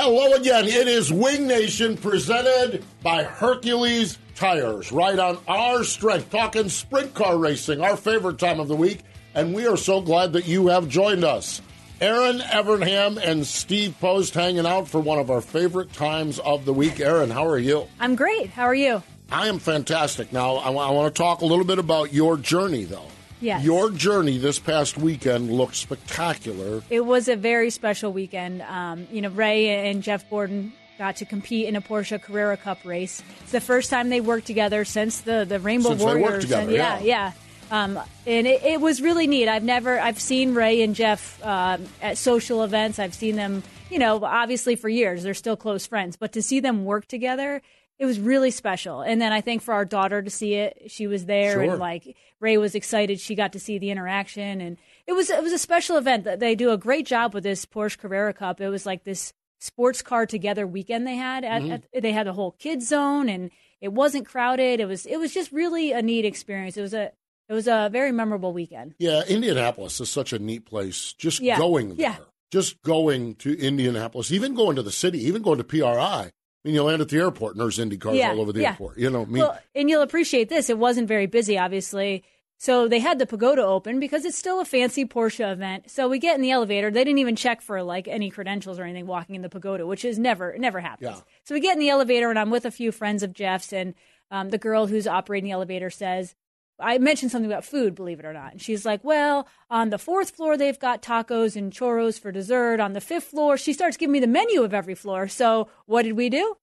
Hello again. It is Winged Nation presented by Hercules Tires. Right on our strength, talking sprint car racing, our favorite time of the week. And we are so glad that you have joined us. Erin Evernham and Steve Post hanging out for one of our favorite times of the week. Erin, how are you? I'm great. How are you? I am fantastic. Now, I, w- I want to talk a little bit about your journey, though. Yes. Your journey this past weekend looked spectacular. It was a very special weekend. Um, you know, Ray and Jeff Gordon got to compete in a Porsche Carrera Cup race. It's the first time they worked together since the, the Rainbow Since they worked Warriors. together, and yeah. yeah. Um, and it, it was really neat. I've never, I've seen Ray and Jeff um at social events. I've seen them, you know, obviously for years. They're still close friends, but to see them work together, it was really special. And then I think for our daughter to see it, she was there, Sure. and like Ray was excited. She got to see the interaction, and it was it was a special event. That They do a great job with this Porsche Carrera Cup. It was like this sports car together weekend they had. At, Mm-hmm. at, they had a whole kids zone, and it wasn't crowded. It was it was just really a neat experience. It was a it was a very memorable weekend. Yeah, Indianapolis is such a neat place. Just Yeah, going there, yeah. just going to Indianapolis, even going to the city, even going to PRI. I mean, you land at the airport and there's Indy cars Yeah, all over the yeah. airport. You know, I mean, Well, and you'll appreciate this. It wasn't very busy, obviously. So they had the pagoda open because it's still a fancy Porsche event. So we get in the elevator. They didn't even check for like any credentials or anything walking in the pagoda, which is never never happens. Yeah. So we get in the elevator and I'm with a few friends of Jeff's and um, the girl who's operating the elevator says, I mentioned something about food, believe it or not. And she's like, well, on the fourth floor, they've got tacos and churros for dessert. On the fifth floor, she starts giving me the menu of every floor. So what did we do?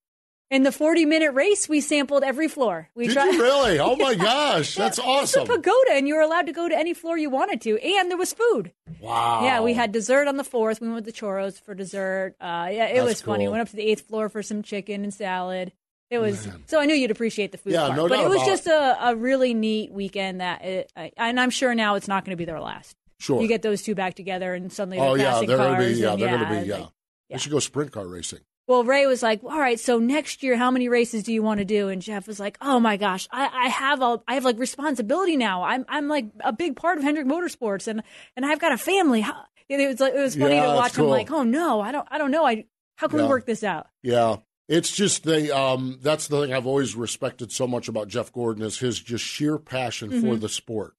In the 40 minute race, we sampled every floor. We did tried- you really? Oh my gosh, that's awesome! It's a pagoda, and you were allowed to go to any floor you wanted to, and there was food. Wow. Yeah, we had dessert on the fourth. We went with the churros for dessert. Uh, yeah, it That's was funny. cool. Went up to the eighth floor for some chicken and salad. It was so I knew you'd appreciate the food Yeah, part, no but doubt it was about just a, a really neat weekend. That it, I, and I'm sure now it's not going to be their last. Sure. You get those two back together, and suddenly they're Oh yeah, they're gonna be. Yeah, and they're gonna be. Yeah. like- We should go sprint car racing. well, Ray was like, "All right, so next year, how many races do you want to do?" And Jeff was like, "Oh my gosh, I, I have a, I have like responsibility now. I'm, I'm like a big part of Hendrick Motorsports, and and I've got a family." How, it was like it was funny Yeah, to watch him like, "Oh no, I don't, I don't know. I how can Yeah. we work this out?" Yeah. It's just they um that's the thing I've always respected so much about Jeff Gordon is his just sheer passion Mm-hmm. for the sport.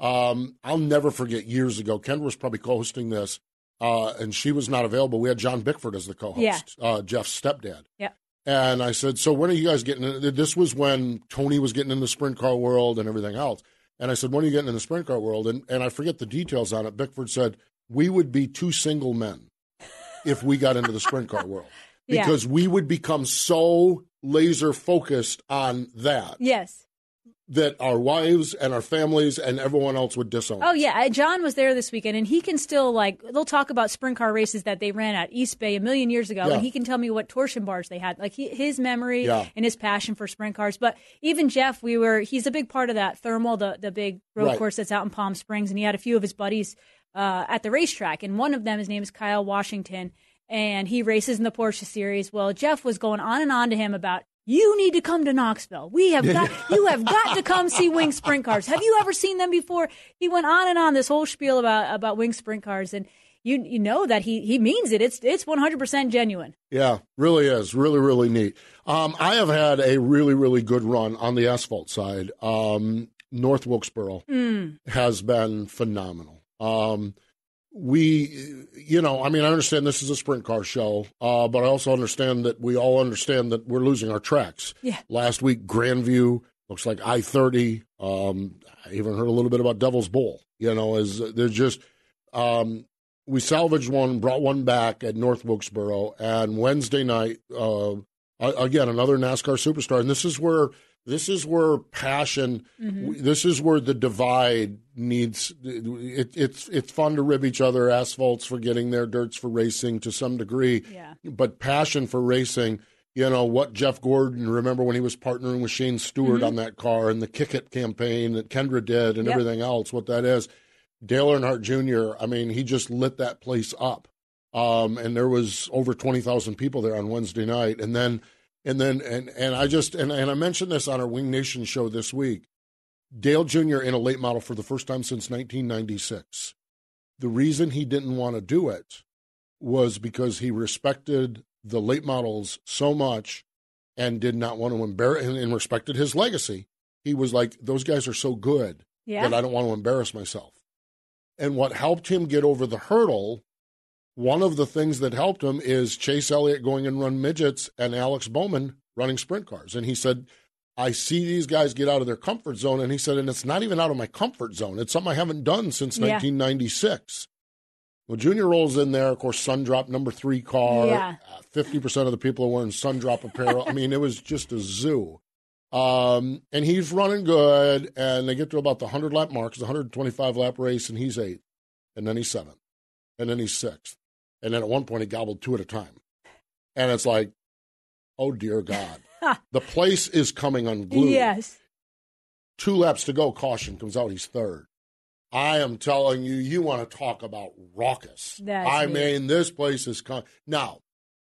Um I'll never forget years ago, Kendra was probably co-hosting this, uh, and she was not available. We had John Bickford as the co-host, Yeah. uh, Jeff's stepdad. Yeah. And I said, So when are you guys getting in? This was when Tony was getting in the sprint car world and everything else. And I said, When are you getting in the sprint car world? And and I forget the details on it. Bickford said, We would be two single men if we got into the sprint car world. Yeah. Because we would become so laser focused on that Yes. that our wives and our families and everyone else would disown. Oh yeah, uh, John was there this weekend, and he can still like they'll talk about sprint car races that they ran at East Bay a million years ago, Yeah. and he can tell me what torsion bars they had, like he, his memory Yeah. and his passion for sprint cars. But even Jeff, we were he's a big part of that thermal, the the big road Right. course that's out in Palm Springs, and he had a few of his buddies uh, at the racetrack, and one of them, his name is Kyle Washington, and he races in the Porsche series. Well, Jeff was going on and on to him about. You need to come to Knoxville. We have got you have got to come see wing sprint cars. Have you ever seen them before? He went on and on this whole spiel about about wing sprint cars, and you you know that he he means it. It's it's 100% genuine. Yeah, really is. Really, really neat. Um, I have had a really, really good run on the asphalt side. Um, North Wilkesboro Mm. has been phenomenal. Um, we, you know, I mean, I understand this is a sprint car show, uh, but I also understand that we all understand that we're losing our tracks. Yeah. Last week, Grandview looks like I 30. Um, I even heard a little bit about Devil's Bowl. You know, is there's just, um, we salvaged one, brought one back at North Wilkesboro, and Wednesday night, uh, again, another NASCAR superstar. And this is where this is where passion, this is where the divide needs. It, it's it's fun to rib each other, asphalts for getting there, dirts for racing to some degree, Yeah. but passion for racing. You know what Jeff Gordon. Remember when he was partnering with Shane Stewart on that car and the Kick It campaign that Kendra did and Yep. everything else. What that is, Dale Earnhardt Jr. I mean, he just lit that place up. Um, and there was over twenty thousand people there on Wednesday night, and then and then and and I just and, and I mentioned this on our Winged Nation show this week. Dale Jr. in a late model for the first time since 1996. The reason he didn't want to do it was because he respected the late models so much and did not want to embarrass and, and respected his legacy. He was like, those guys are so good Yeah. that I don't want to embarrass myself. And what helped him get over the hurdle, one of the things that helped him is Chase Elliott going and run midgets and Alex Bowman running sprint cars. And he said, I see these guys get out of their comfort zone. And he said, and it's not even out of my comfort zone. It's something I haven't done since Yeah. 1996. Well, Junior rolls in there, of course, Sundrop number three car. Yeah. Uh, 50% of the people are wearing Sundrop apparel. I mean, it was just a zoo. Um, and he's running good, and they get to about the 100 lap mark. It's a 125 lap race, and he's eighth. And then he's seventh. And then he's sixth. And then at one point, he gobbled two at a time. And it's like, oh, dear God. the place is coming unglued Yes. two laps to go, caution comes out, he's third. I am telling you, you want to talk about raucous. That's I mean, this place is con- now.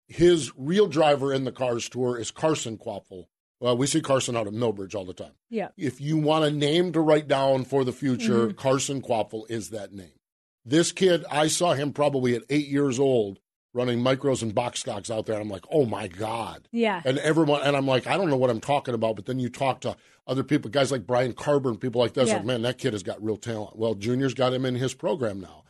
His real driver in the Cars Tour is Carson Kvapil. Well, we see Carson out of Millbridge all the time. Yeah. If you want a name to write down for the future, Mm-hmm. Carson Kvapil is that name. This kid, I saw him probably at eight years old running micros and box stocks out there. I'm like, oh my God Yeah. and everyone and I'm like, I don't know what I'm talking about, but then you talk to other people, guys like Brian Carber and people like this, Yeah. like, man, that kid has got real talent. Well, Junior's got him in his program now.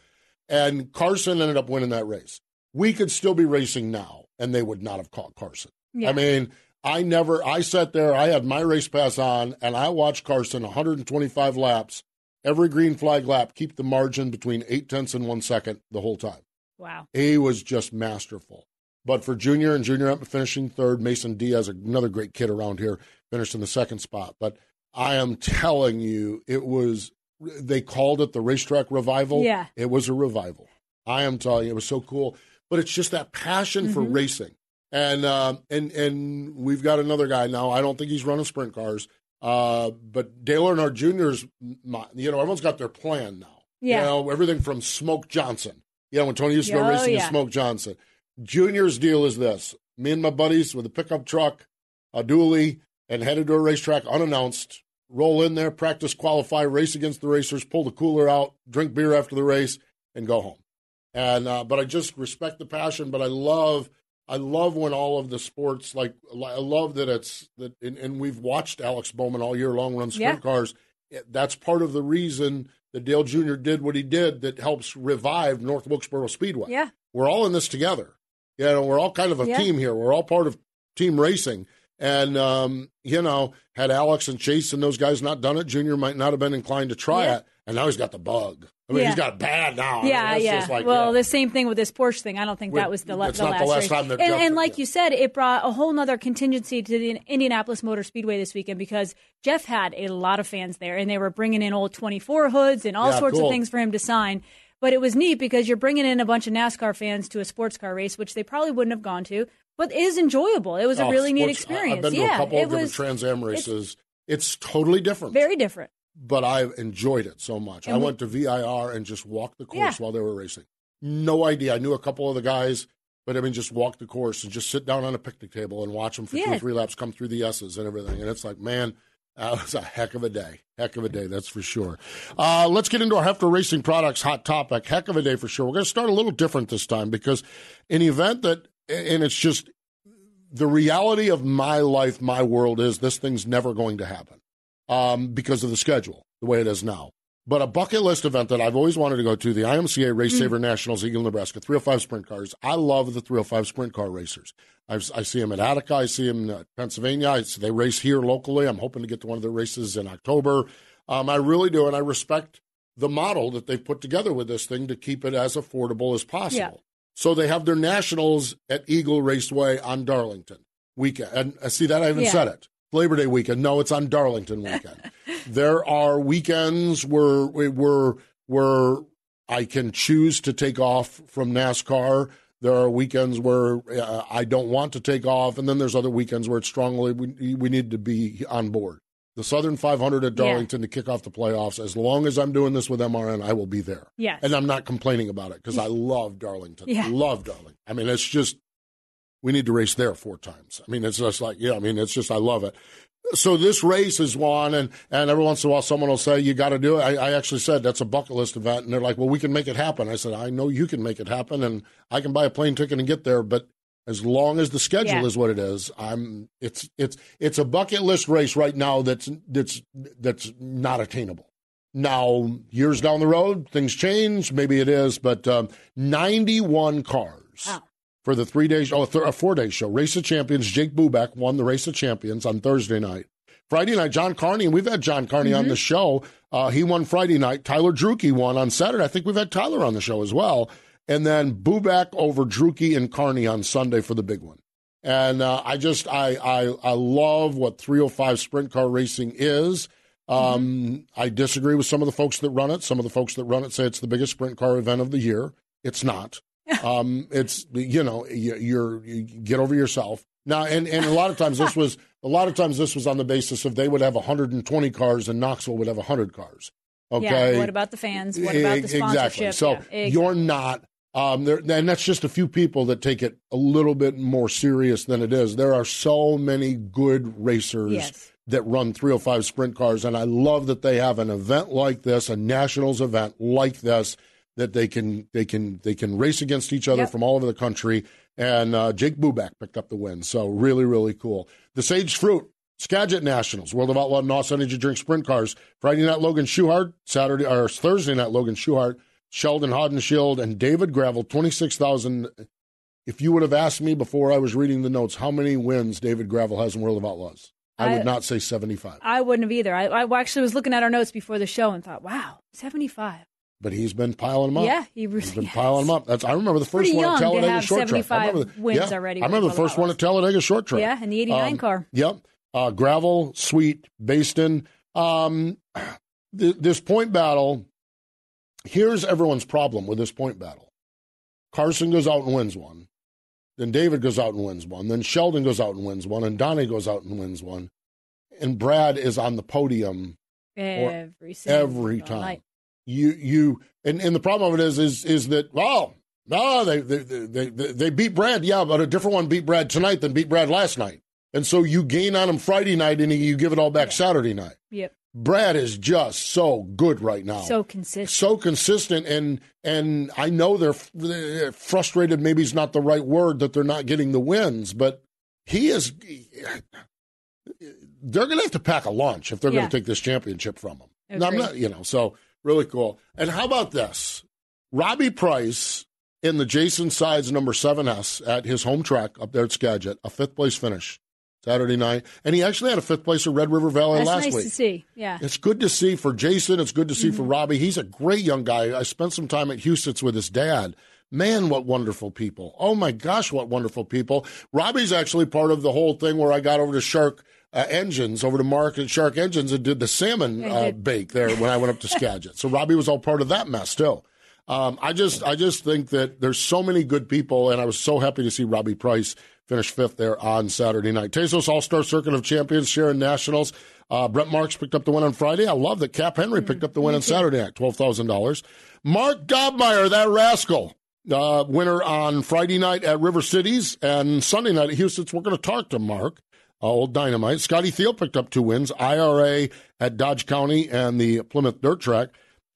And Carson ended up winning that race. We could still be racing now, and they would not have caught Carson. Yeah. I mean, I never I sat there, I had my race pass on, and I watched Carson 125 laps, every green flag lap, keep the margin between eight tenths and one second the whole time. Wow. He was just masterful. But for Junior and Junior up finishing third, Mason Diaz, another great kid around here, finished in the second spot. But I am telling you, it was, they called it the racetrack revival. Yeah. It was a revival. I am telling you, it was so cool. But it's just that passion for Mm-hmm. racing. And, uh, and, and we've got another guy now. I don't think he's running sprint cars. Uh, but Dale Earnhardt Jr.'s, you know, everyone's got their plan now. Yeah. You know, everything from Smoke Johnson. You know, when Tony used to go Oh, racing yeah. in Smoke Johnson. Junior's deal is this me and my buddies with a pickup truck, a dually, and headed to a racetrack unannounced. Roll in there, practice, qualify, race against the racers, pull the cooler out, drink beer after the race, and go home. And uh, but I just respect the passion. But I love, I love when all of the sports like I love that it's that, and, and we've watched Alex Bowman all year long run sprint Yeah. cars. That's part of the reason that Dale Jr. did what he did that helps revive North Wilkesboro Speedway Yeah. we're all in this together. You know, we're all kind of a Yeah. team here. We're all part of team racing. And um, you know, had Alex and Chase and those guys not done it, Junior might not have been inclined to try Yeah. it. And now he's got the bug. I mean, Yeah. he's got bad now. I mean, Yeah, yeah. like, well, yeah. the same thing with this Porsche thing. I don't think With- that was the, la- the last the last time and, and like yeah. you said, it brought a whole nother contingency to the Indianapolis Motor Speedway this weekend because Jeff had a lot of fans there, and they were bringing in old 24 hoods and all Yeah, sorts cool. of things for him to sign. But it was neat because you're bringing in a bunch of NASCAR fans to a sports car race, which they probably wouldn't have gone to, but it is enjoyable. It was a Oh, really neat sports- I- experience. I've been to yeah, a couple of different Trans Am races. It's totally different. very different. but I enjoyed it so much. And I we- went to VIR and just walked the course Yeah. while they were racing. No idea. I knew a couple of the guys, but I mean, just walk the course and just sit down on a picnic table and watch them for two or three laps come through the S's and everything. And it's like, man, That was a heck of a day. Heck of a day, that's for sure. Uh, let's get into our Hefter Racing Products hot topic. Heck of a day for sure. We're going to start a little different this time because in the event that, and it's just the reality of my life, my world is this thing's never going to happen um, because of the schedule, the way it is now. But a bucket list event that I've always wanted to go to, the IMCA Race Saver mm. Nationals, Eagle, Nebraska, 305 sprint cars. I love the 305 sprint car racers. I've, i see them at Attica. I see them in Pennsylvania. I, they race here locally. I'm hoping to get to one of their races in October. Um, I really do, and I respect the model that they've put together with this thing to keep it as affordable as possible. So they have their nationals at Eagle Raceway on Darlington weekend. And uh, see that I haven't yeah. said it. Labor Day weekend. No, it's on Darlington weekend. there are weekends where where where I can choose to take off from NASCAR. There are weekends where uh, I don't want to take off, and then there's other weekends where it's strongly we we need to be on board. The Southern 500 at Darlington yeah. to kick off the playoffs. As long as I'm doing this with MRN, I will be there. Yes. And I'm not complaining about it because I love Darlington. Yeah. Love Darlington. I mean, it's just we need to race there four times. I mean, it's just like, yeah, I mean, it's just, I love it. So this race is one, and, and every once in a while someone will say, you got to do it. I, I actually said, that's a bucket list event. And they're like, well, we can make it happen. I said, I know you can make it happen, and I can buy a plane ticket and get there, but as long as the schedule yeah. is what it is, I'm it's it's it's a bucket list race right now that's that's that's not attainable. Now, years down the road, things change. Maybe it is, but um, 91 cars wow for the three days, oh, th- a four day show. Race of Champions. Jake Bubak won the Race of Champions on Thursday night. Friday night, John Carney, and we've had John Carney mm-hmm. on the show. Uh, he won Friday night. Tyler Drueke won on Saturday. I think we've had Tyler on the show as well. And then Bubak over Drueke and Carney on Sunday for the big one. And uh, I just I, I I love what 305 sprint car racing is. Um, mm-hmm. I disagree with some of the folks that run it. Some of the folks that run it say it's the biggest sprint car event of the year. It's not. um, it's you know you, you're you get over yourself now, and, and a lot of times this was a lot of times this was on the basis of they would have 120 cars and Knoxville would have 100 cars. Okay. Yeah, what about the fans? What about the sponsorship? Exactly. So yeah, exactly. you're not. Um, there, and that's just a few people that take it a little bit more serious than it is. There are so many good racers yes. that run 305 sprint cars, and I love that they have an event like this, a nationals event like this, that they can they can they can race against each other yep. from all over the country. And uh, Jake Bubak picked up the win, so really really cool. The Sage Fruit Skagit Nationals, World of Outlaw and NOS Energy Drink Sprint Cars. Friday night Logan Schuchart, Saturday or Thursday night Logan Schuchart, Sheldon Haudenschild, and David Gravel. Twenty six thousand. If you would have asked me before I was reading the notes how many wins David Gravel has in World of Outlaws, I, I would not say seventy five. I wouldn't have either. I, I actually was looking at our notes before the show and thought, wow, seventy five but he's been piling them up. Yeah, he really has been yes. piling them up. That's I remember the first one at Talladega short track. I remember the, wins yeah, already. I remember the first one at Talladega short track. Yeah, and the '89 um, car. Yep, uh, gravel, sweet, Baston. Um, th- this point battle. Here's everyone's problem with this point battle. Carson goes out and wins one. Then David goes out and wins one. Then Sheldon goes out and wins one. And Donnie goes out and wins one. And Brad is on the podium every every time. Night you you and, and the problem of it is is is that well no they they, they they they beat Brad yeah but a different one beat Brad tonight than beat Brad last night and so you gain on him Friday night and you give it all back yeah. Saturday night. Yep. Brad is just so good right now. So consistent. So consistent and and I know they're, they're frustrated maybe is not the right word that they're not getting the wins but he is they're going to have to pack a lunch if they're yeah. going to take this championship from him. I'm not, you know, so Really cool. And how about this? Robbie Price in the Jason Sides number 7S at his home track up there at Skagit, a fifth place finish Saturday night. And he actually had a fifth place at Red River Valley That's last nice week. to see. Yeah. It's good to see for Jason. It's good to see mm-hmm. for Robbie. He's a great young guy. I spent some time at Houston's with his dad. Man, what wonderful people. Oh my gosh, what wonderful people. Robbie's actually part of the whole thing where I got over to Shark uh, engines over to Mark and Shark Engines and did the salmon uh, bake there when I went up to Skagit. So Robbie was all part of that mess too. Um, I just I just think that there's so many good people, and I was so happy to see Robbie Price finish fifth there on Saturday night. Tezos All Star Circuit of Champions, Sharon Nationals. Uh, Brent Marks picked up the win on Friday. I love that Cap Henry picked up the win on Saturday night, twelve thousand dollars. Mark Dobmeier, that rascal, uh, winner on Friday night at River Cities and Sunday night at Huset's. We're going to talk to Mark uh, old dynamite. Scotty Thiel picked up two wins. IRA at Dodge County and the Plymouth Dirt Track.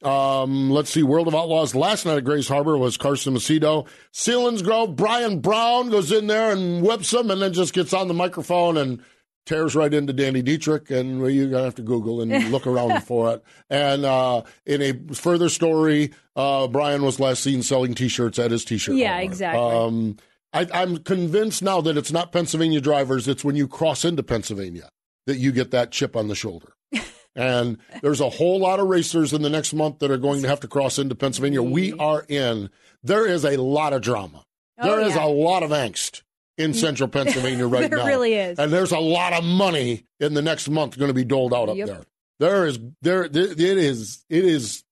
Um, let's see, World of Outlaws last night at Grays Harbor was Carson Macedo. Selinsgrove, Brian Brown goes in there and whips him and then just gets on the microphone and tears right into Danny Dietrich, and well, you're gonna have to Google and look around for it. And uh, in a further story, uh, Brian was last seen selling T-shirts at his T-shirt. Yeah, hauler. exactly. Um, I, I'm convinced now that it's not Pennsylvania drivers; it's when you cross into Pennsylvania that you get that chip on the shoulder. and there's a whole lot of racers in the next month that are going to have to cross into Pennsylvania. We mm-hmm. are in. There is a lot of drama. Oh, There is yeah. a lot of angst in mm. central Pennsylvania right There now. really is. And there's a lot of money in the next month going to be doled out up Yep. there. There is there it is it is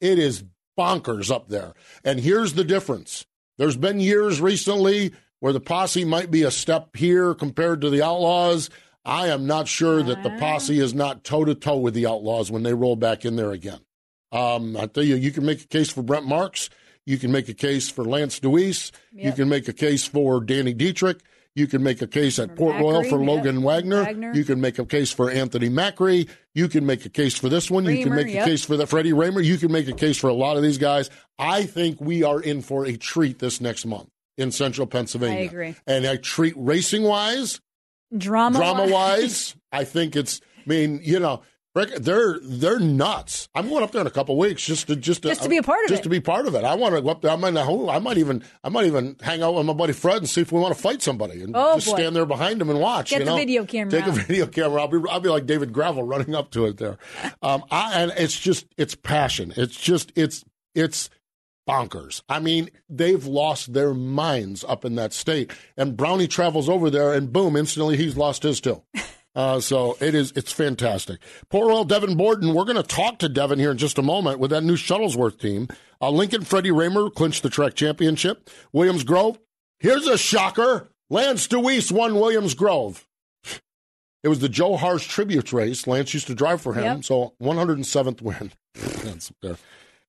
it is bonkers up there. And here's the difference. There's been years recently where the posse might be a step here compared to the outlaws. I am not sure that the posse is not toe to toe with the outlaws when they roll back in there again. Um, I tell you, you can make a case for Brent Marks. You can make a case for Lance Dewease. You can make a case for Danny Dietrich. You can make a case at Port Royal for yep. Logan Wagner. Wagner. You can make a case for Anthony Macri. You can make a case for this one. you can Rahmer, make yep. a case for the Freddie Rahmer. You can make a case for a lot of these guys. I think we are in for a treat this next month in central Pennsylvania. I agree. And a treat racing wise, drama, drama wise, I think it's. I mean, you know, they're they're nuts. I'm going up there in a couple weeks just to just to, Just to be a part of just it. to be part of it. I want to go up there. I might I might even I might even hang out with my buddy Fred and see if we want to fight somebody and Oh, just boy. stand there behind him and watch. Get you the video camera Take a video camera. I'll be I'll be like David Gravel running up to it there. Um, I, and it's just it's passion. It's just it's it's bonkers. I mean, they've lost their minds up in that state. And Brownie travels over there, and boom, instantly he's lost his too. Uh, so it is it's fantastic. Poor old Devon Borden. We're going to talk to Devon here in just a moment with that new Shuttlesworth team. Uh, Lincoln Freddie Rahmer clinched the track championship. Williams Grove. Here's a shocker. Lance Dewease won Williams Grove. It was the Joe Harsh tribute race. Lance used to drive for him, Yep. so 107th win.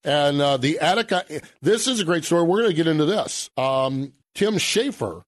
And uh, the Attica. This is a great story. We're going to get into this. Um, Tim Shaffer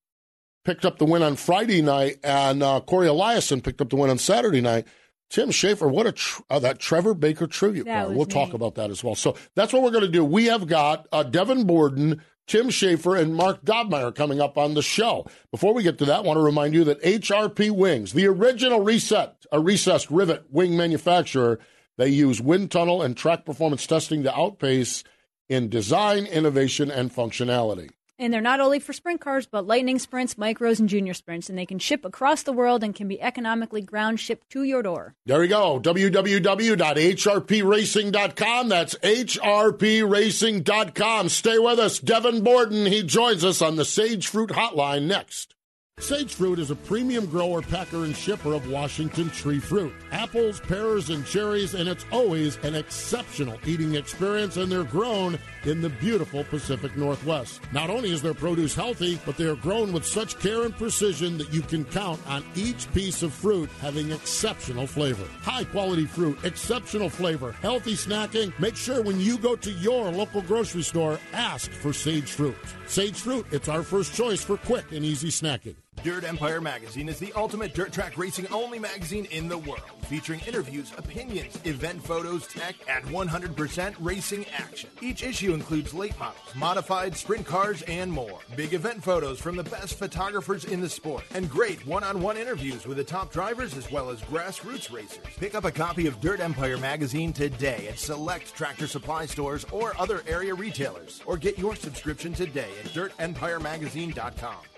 picked up the win on Friday night, and uh, Corey Eliason picked up the win on Saturday night. Tim Shaffer, what a tr- uh, that Trevor Baker tribute That car. We'll talk about that as well. So that's what we're going to do. We have got uh, Devon Borden, Tim Shaffer, and Mark Dobmeier coming up on the show. Before we get to that, I want to remind you that HRP Wings, the original reset, a recessed rivet wing manufacturer, they use wind tunnel and track performance testing to outpace in design, innovation, and functionality. And they're not only for sprint cars, but lightning sprints, micros, and junior sprints. And they can ship across the world and can be economically ground shipped to your door. There we go. www.hrpracing.com. That's hrpracing.com. Stay with us. Devon Borden, he joins us on the Sage Fruit Hotline next. Sage Fruit is a premium grower, packer, and shipper of Washington tree fruit. Apples, pears, and cherries, and it's always an exceptional eating experience, and they're grown in the beautiful Pacific Northwest. Not only is their produce healthy, but they are grown with such care and precision that you can count on each piece of fruit having exceptional flavor. High quality fruit, exceptional flavor, healthy snacking. Make sure when you go to your local grocery store, ask for Sage Fruit. Sage Fruit, it's our first choice for quick and easy snacking. Dirt Empire Magazine is the ultimate dirt track racing only magazine in the world, featuring interviews, opinions, event photos, tech, and 100% racing action. Each issue includes late models, modified sprint cars, and more. Big event photos from the best photographers in the sport, and great one on one interviews with the top drivers as well as grassroots racers. Pick up a copy of Dirt Empire Magazine today at select tractor supply stores or other area retailers, or get your subscription today at dirtempiremagazine.com.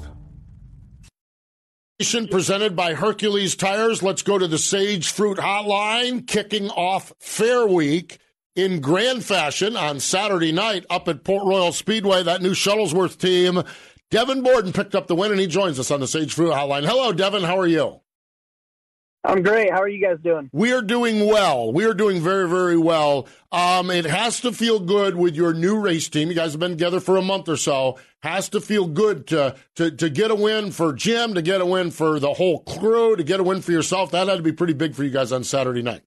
Presented by Hercules Tires. Let's go to the Sage Fruit Hotline, kicking off Fair Week in grand fashion on Saturday night up at Port Royal Speedway. That new Shuttlesworth team. Devon Borden picked up the win, and he joins us on the Sage Fruit Hotline. Hello, Devon. How are you? I'm great. How are you guys doing? We are doing well. We are doing very, very well. Um, it has to feel good with your new race team. You guys have been together for a month or so. Has to feel good to to to get a win for Jim, to get a win for the whole crew, to get a win for yourself. That had to be pretty big for you guys on Saturday night.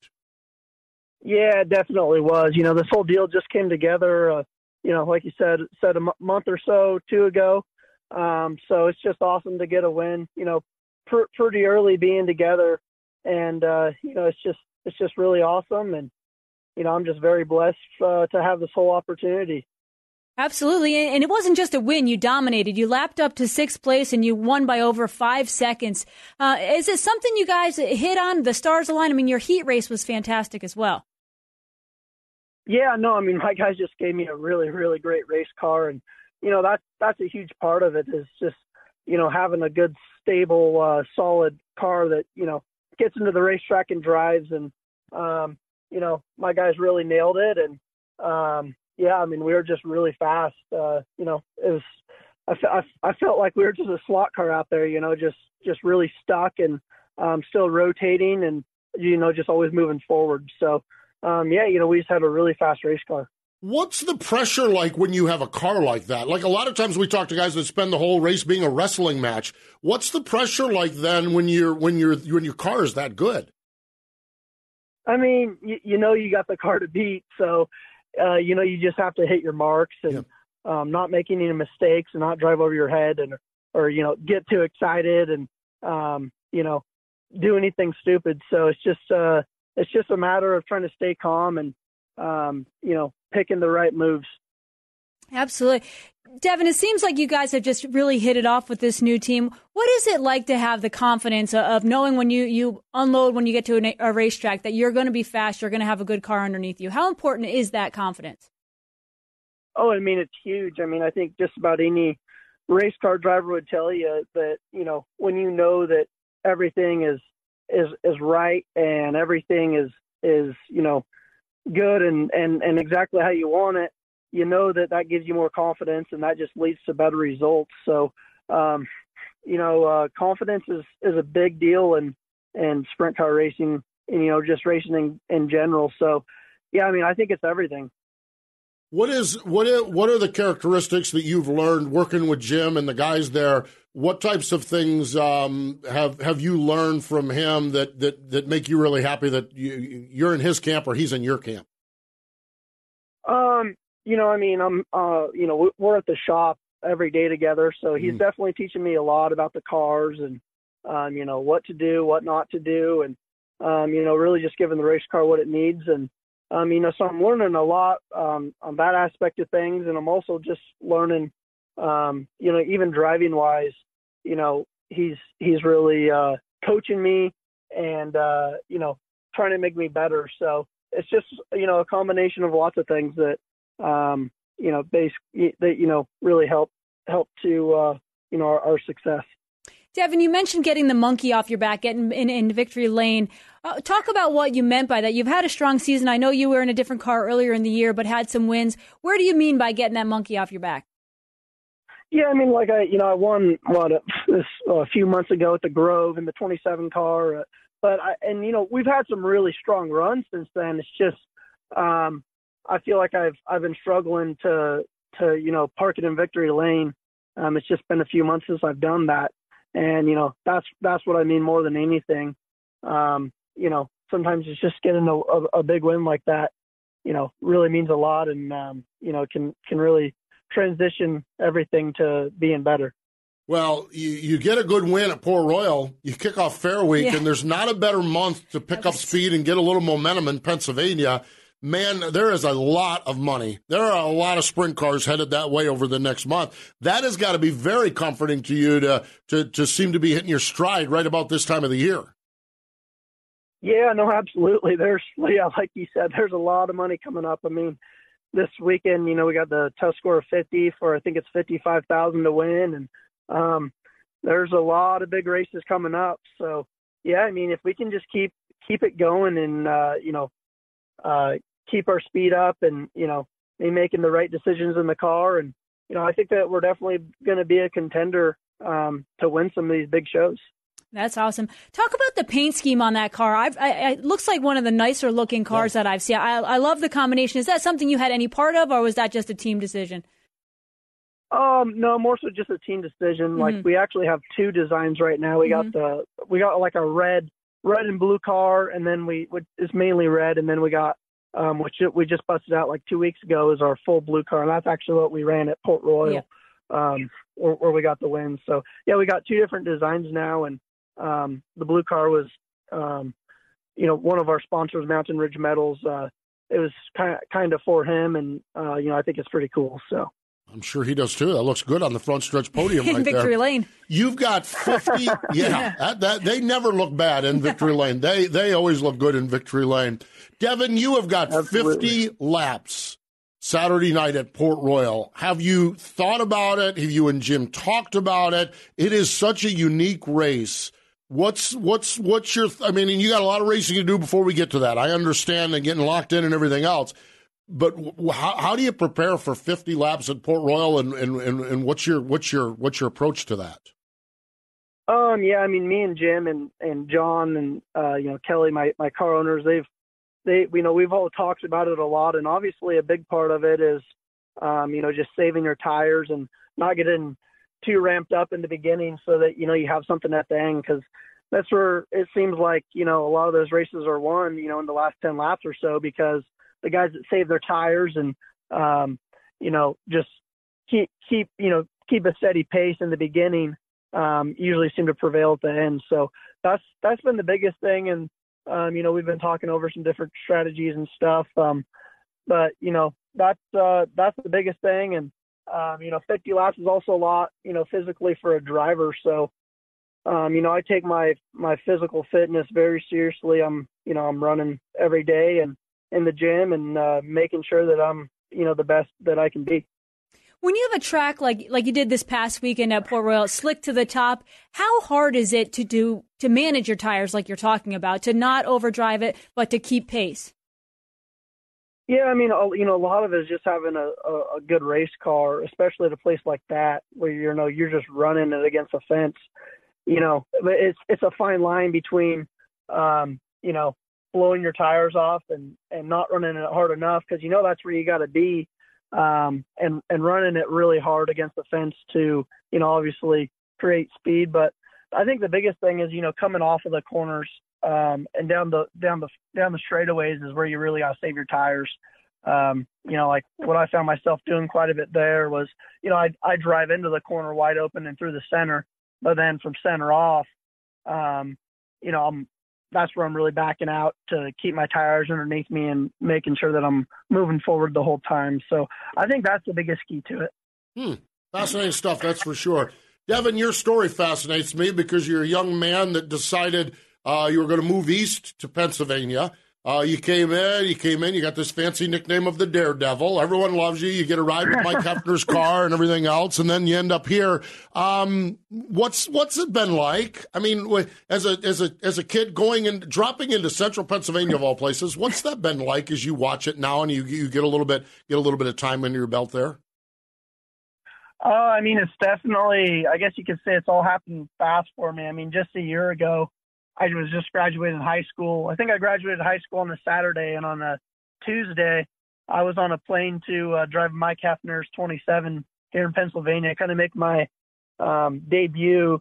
Yeah, it definitely was. You know, this whole deal just came together. Uh, you know, like you said, said a m- month or so, two ago. Um, so it's just awesome to get a win. You know, pr- pretty early being together and uh, you know it's just it's just really awesome, and you know I'm just very blessed uh, to have this whole opportunity. Absolutely. And it wasn't just a win. You dominated. You lapped up to sixth place and you won by over five seconds. Uh, is it something you guys hit on? The stars align. I mean, your heat race was fantastic as well. Yeah, no, I mean, my guys just gave me a really, really great race car. And, you know, that's, that's a huge part of it is just, you know, having a good, stable, uh, solid car that, you know, gets into the racetrack and drives. And, um, you know, my guys really nailed it. And, um, yeah, I mean, we were just really fast. Uh, you know, it was, I, I, I felt like we were just a slot car out there, you know, just, just really stuck and, um, still rotating and, you know, just always moving forward. So, um, yeah, you know, we just had a really fast race car. What's the pressure like when you have a car like that? Like a lot of times we talk to guys that spend the whole race being a wrestling match. What's the pressure like then when you're when you're when your car is that good? I mean, you, you know, you got the car to beat, so uh, you know you just have to hit your marks and yeah. um, not make any mistakes and not drive over your head and or you know get too excited and um, you know do anything stupid. So it's just uh, it's just a matter of trying to stay calm and um, you know, picking the right moves. Absolutely. Devon, it seems like you guys have just really hit it off with this new team. What is it like to have the confidence of knowing when you, you unload, when you get to a, a racetrack, that you're going to be fast, you're going to have a good car underneath you? How important is that confidence? Oh, I mean, it's huge. I mean, I think just about any race car driver would tell you that, you know, when you know that everything is, is, is right and everything is, is, you know, good and, and, and exactly how you want it, you know that that gives you more confidence and that just leads to better results. So, um, you know, uh, confidence is, is a big deal in, in sprint car racing and, you know, just racing in, in general. So, yeah, I mean, I think it's everything. What is what is, what are the characteristics that you've learned working with Jim and the guys there? What types of things um, have have you learned from him that that that make you really happy that you, you're in his camp or he's in your camp? Um, you know, I mean, I'm uh, you know, we're at the shop every day together, so he's mm. definitely teaching me a lot about the cars and um, you know what to do, what not to do, and um, you know, really just giving the race car what it needs and um, you know, so I'm learning a lot um, on that aspect of things, and I'm also just learning, um, you know, even driving wise, you know, he's he's really uh, coaching me and uh, you know trying to make me better. So it's just you know a combination of lots of things that um, you know base that you know really help help to uh, you know our, our success. Devon, you mentioned getting the monkey off your back, getting in, in victory lane. Uh, talk about what you meant by that. You've had a strong season. I know you were in a different car earlier in the year, but had some wins. Where do you mean by getting that monkey off your back? Yeah, I mean, like I, you know, I won what uh, this uh, a few months ago at the Grove in the 27 car, uh, but I, and you know, we've had some really strong runs since then. It's just, um, I feel like I've I've been struggling to to you know park it in victory lane. Um, it's just been a few months since I've done that and you know that's that's what I mean more than anything. Um, you know, sometimes it's just getting a, a, a, big win like that. You know, really means a lot, and um, you know can can really transition everything to being better. Well, you, you get a good win at Port Royal. You kick off Fair Week, yeah. and there's not a better month to pick up speed and get a little momentum in Pennsylvania man, there is a lot of money. There are a lot of sprint cars headed that way over the next month. That has got to be very comforting to you to, to, to seem to be hitting your stride right about this time of the year. Yeah, no, absolutely. There's, yeah, like you said, there's a lot of money coming up. I mean, this weekend, you know, we got the Tuscarora 50 for, I think it's 55,000 to win. And, um, there's a lot of big races coming up. So, yeah, I mean, if we can just keep, keep it going and, uh, you know, uh, keep our speed up and you know be making the right decisions in the car and you know I think that we're definitely going to be a contender um, to win some of these big shows. That's awesome. Talk about the paint scheme on that car. I've, I, it looks like one of the nicer looking cars yeah. that I've seen. I, I love the combination. Is that something you had any part of, or was that just a team decision? Um, no, more so just a team decision. Mm-hmm. Like we actually have two designs right now. We mm-hmm. got the we got like a red, red and blue car, and then we it's mainly red, and then we got um, which we just busted out like two weeks ago is our full blue car, and that's actually what we ran at Port Royal, yeah. um, where, where we got the win. So yeah, we got two different designs now, and um, the blue car was, um, you know, one of our sponsors, Mountain Ridge Metals. Uh, it was kind of kind of for him, and uh, you know, I think it's pretty cool. So. I'm sure he does too. That looks good on the front stretch podium right Victory there. Lane. You've got 50. yeah, that, that, they never look bad in Victory Lane. They they always look good in Victory Lane. Devon, you have got Absolutely. 50 laps Saturday night at Port Royal. Have you thought about it? Have you and Jim talked about it? It is such a unique race. What's what's what's your? I mean, you got a lot of racing to do before we get to that. I understand and getting locked in and everything else, but how, how do you prepare for 50 laps at Port Royal, and, and, and, and what's your what's your what's your approach to that? Um, yeah, I mean, me and Jim and and John and uh, you know Kelly, my my car owners, they've they you know we've all talked about it a lot, and obviously a big part of it is um, you know just saving your tires and not getting too ramped up in the beginning so that you know you have something at the end because that's where it seems like you know a lot of those races are won you know in the last 10 laps or so because the guys that save their tires and um, you know just keep keep you know keep a steady pace in the beginning um, usually seem to prevail at the end so that's that's been the biggest thing and um, you know we've been talking over some different strategies and stuff um, but you know that's uh, that's the biggest thing and um, you know, 50 laps is also a lot, you know, physically for a driver. So, um, you know, I take my my physical fitness very seriously. I'm, you know, I'm running every day and in the gym and uh, making sure that I'm, you know, the best that I can be. When you have a track like like you did this past weekend at Port Royal, slick to the top, how hard is it to do to manage your tires like you're talking about, to not overdrive it, but to keep pace? Yeah, I mean, you know, a lot of it is just having a, a, good race car, especially at a place like that where you know you're just running it against a fence. You know, it's it's a fine line between, um, you know, blowing your tires off and and not running it hard enough because you know that's where you got to be, um, and and running it really hard against the fence to you know obviously create speed. But I think the biggest thing is you know coming off of the corners um, and down the down the down the straightaways is where you really got to save your tires. Um, you know, like what I found myself doing quite a bit there was, you know, I I drive into the corner wide open and through the center, but then from center off, um, you know, I'm that's where I'm really backing out to keep my tires underneath me and making sure that I'm moving forward the whole time. So I think that's the biggest key to it. Hmm. Fascinating stuff, that's for sure. Devon, your story fascinates me because you're a young man that decided uh, you were going to move east to Pennsylvania. Uh, you came in, you came in, you got this fancy nickname of the Daredevil. Everyone loves you. You get a ride with Mike Heffner's car and everything else, and then you end up here. Um, what's what's it been like? I mean, as a as a as a kid going and dropping into Central Pennsylvania of all places, what's that been like as you watch it now and you you get a little bit get a little bit of time under your belt there? Uh, I mean, it's definitely. I guess you could say it's all happened fast for me. I mean, just a year ago, I was just graduating high school. I think I graduated high school on a Saturday, and on a Tuesday, I was on a plane to uh, drive Mike Heffner's 27 here in Pennsylvania, kind of make my um, debut.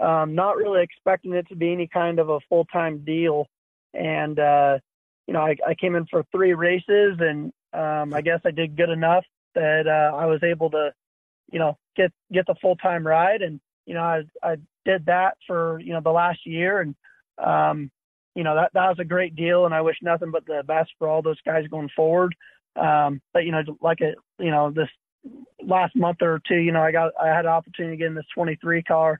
Um, not really expecting it to be any kind of a full time deal, and uh, you know, I, I came in for three races, and um, I guess I did good enough that uh, I was able to, you know, get get the full time ride, and you know, I I did that for you know the last year, and um, you know that that was a great deal, and I wish nothing but the best for all those guys going forward. Um, but you know, like a you know this last month or two, you know, I got I had an opportunity to get in this 23 car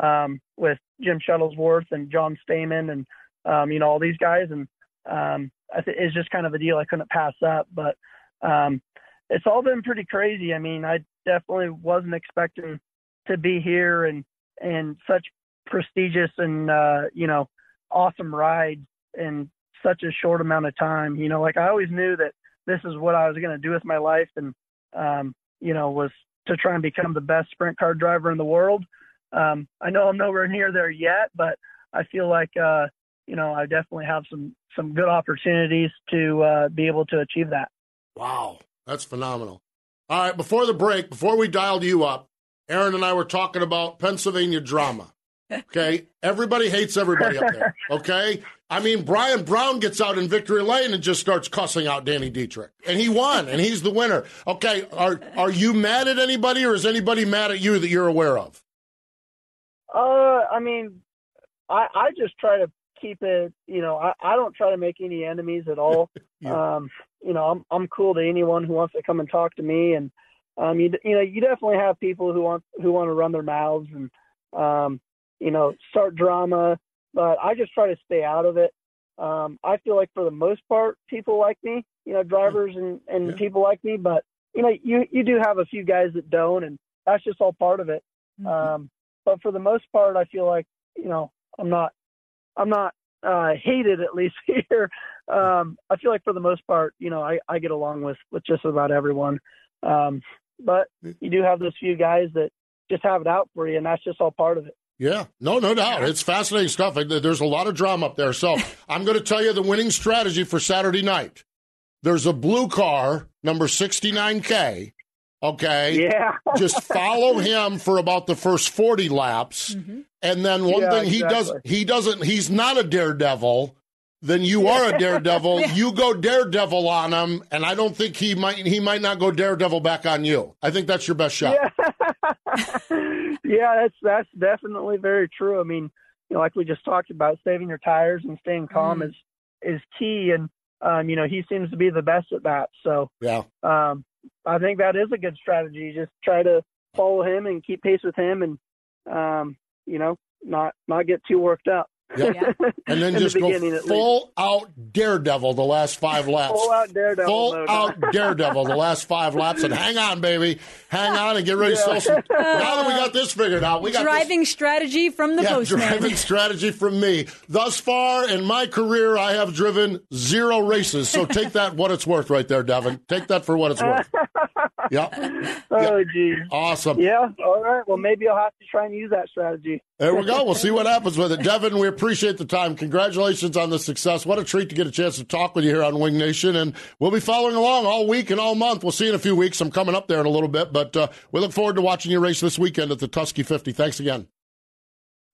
um, with Jim Shuttlesworth and John Stamen and um, you know all these guys, and um, it's just kind of a deal I couldn't pass up. But um, it's all been pretty crazy. I mean, I definitely wasn't expecting to be here and and such prestigious and uh, you know awesome ride in such a short amount of time. You know, like I always knew that this is what I was going to do with my life, and um, you know was to try and become the best sprint car driver in the world. um, I know I'm nowhere near there yet, but I feel like uh, you know I definitely have some some good opportunities to uh, be able to achieve that. Wow, that's phenomenal. All right, before the break, before we dialed you up, Erin and I were talking about Pennsylvania drama. Okay, everybody hates everybody up there. Okay, I mean Brian Brown gets out in victory lane and just starts cussing out Danny Dietrich, and he won, and he's the winner. Okay, are are you mad at anybody, or is anybody mad at you that you're aware of? Uh, I mean, I I just try to keep it. You know, I I don't try to make any enemies at all. Yeah. Um, you know, I'm I'm cool to anyone who wants to come and talk to me, and um, you you know, you definitely have people who want who want to run their mouths and um, you know, start drama. But I just try to stay out of it. Um, I feel like for the most part, people like me. You know, drivers and and Yeah. people like me. But you know, you you do have a few guys that don't, and that's just all part of it. Um, but for the most part, I feel like you know I'm not I'm not uh, hated at least here. Um, I feel like for the most part, you know, I, I get along with with just about everyone. Um, but you do have those few guys that just have it out for you, and that's just all part of it. Yeah, no, no doubt. It's fascinating stuff. There's a lot of drama up there. So I'm going to tell you the winning strategy for Saturday night. There's a blue car, number 69K. Okay. Yeah. Just follow him for about the first 40 laps. Mm-hmm. And then one Yeah, thing he does, exactly. he doesn't, he's not a daredevil. Then you are a daredevil. You go daredevil on him, and I don't think he might. He might not go daredevil back on you. I think that's your best shot. yeah, that's that's definitely very true. I mean, you know, like we just talked about, saving your tires and staying calm is is key, and um, you know, he seems to be the best at that. So Yeah. um, I think that is a good strategy. Just try to follow him and keep pace with him, and um, you know, not not get too worked up. Yeah. Yeah. And then In the just go beginning, at least. full out daredevil the last five laps. Full out daredevil Full mode. out daredevil the last five laps. And hang on, baby. Hang on and get ready to sell some. Now that we got this figured out, we got this- Driving strategy from the yeah, postman. driving strategy from me. Thus far in my career, I have driven zero races. So take that what it's worth right there, Devon. Take that for what it's worth. Yeah. Oh, geez. Awesome. Yeah. All right. Well, maybe I'll have to try and use that strategy. There we go. We'll see what happens with it. Devon, we appreciate the time. Congratulations on the success. What a treat to get a chance to talk with you here on Winged Nation. And we'll be following along all week and all month. We'll see you in a few weeks. I'm coming up there in a little bit, but uh, we look forward to watching you race this weekend at the Tusky 50. Thanks again.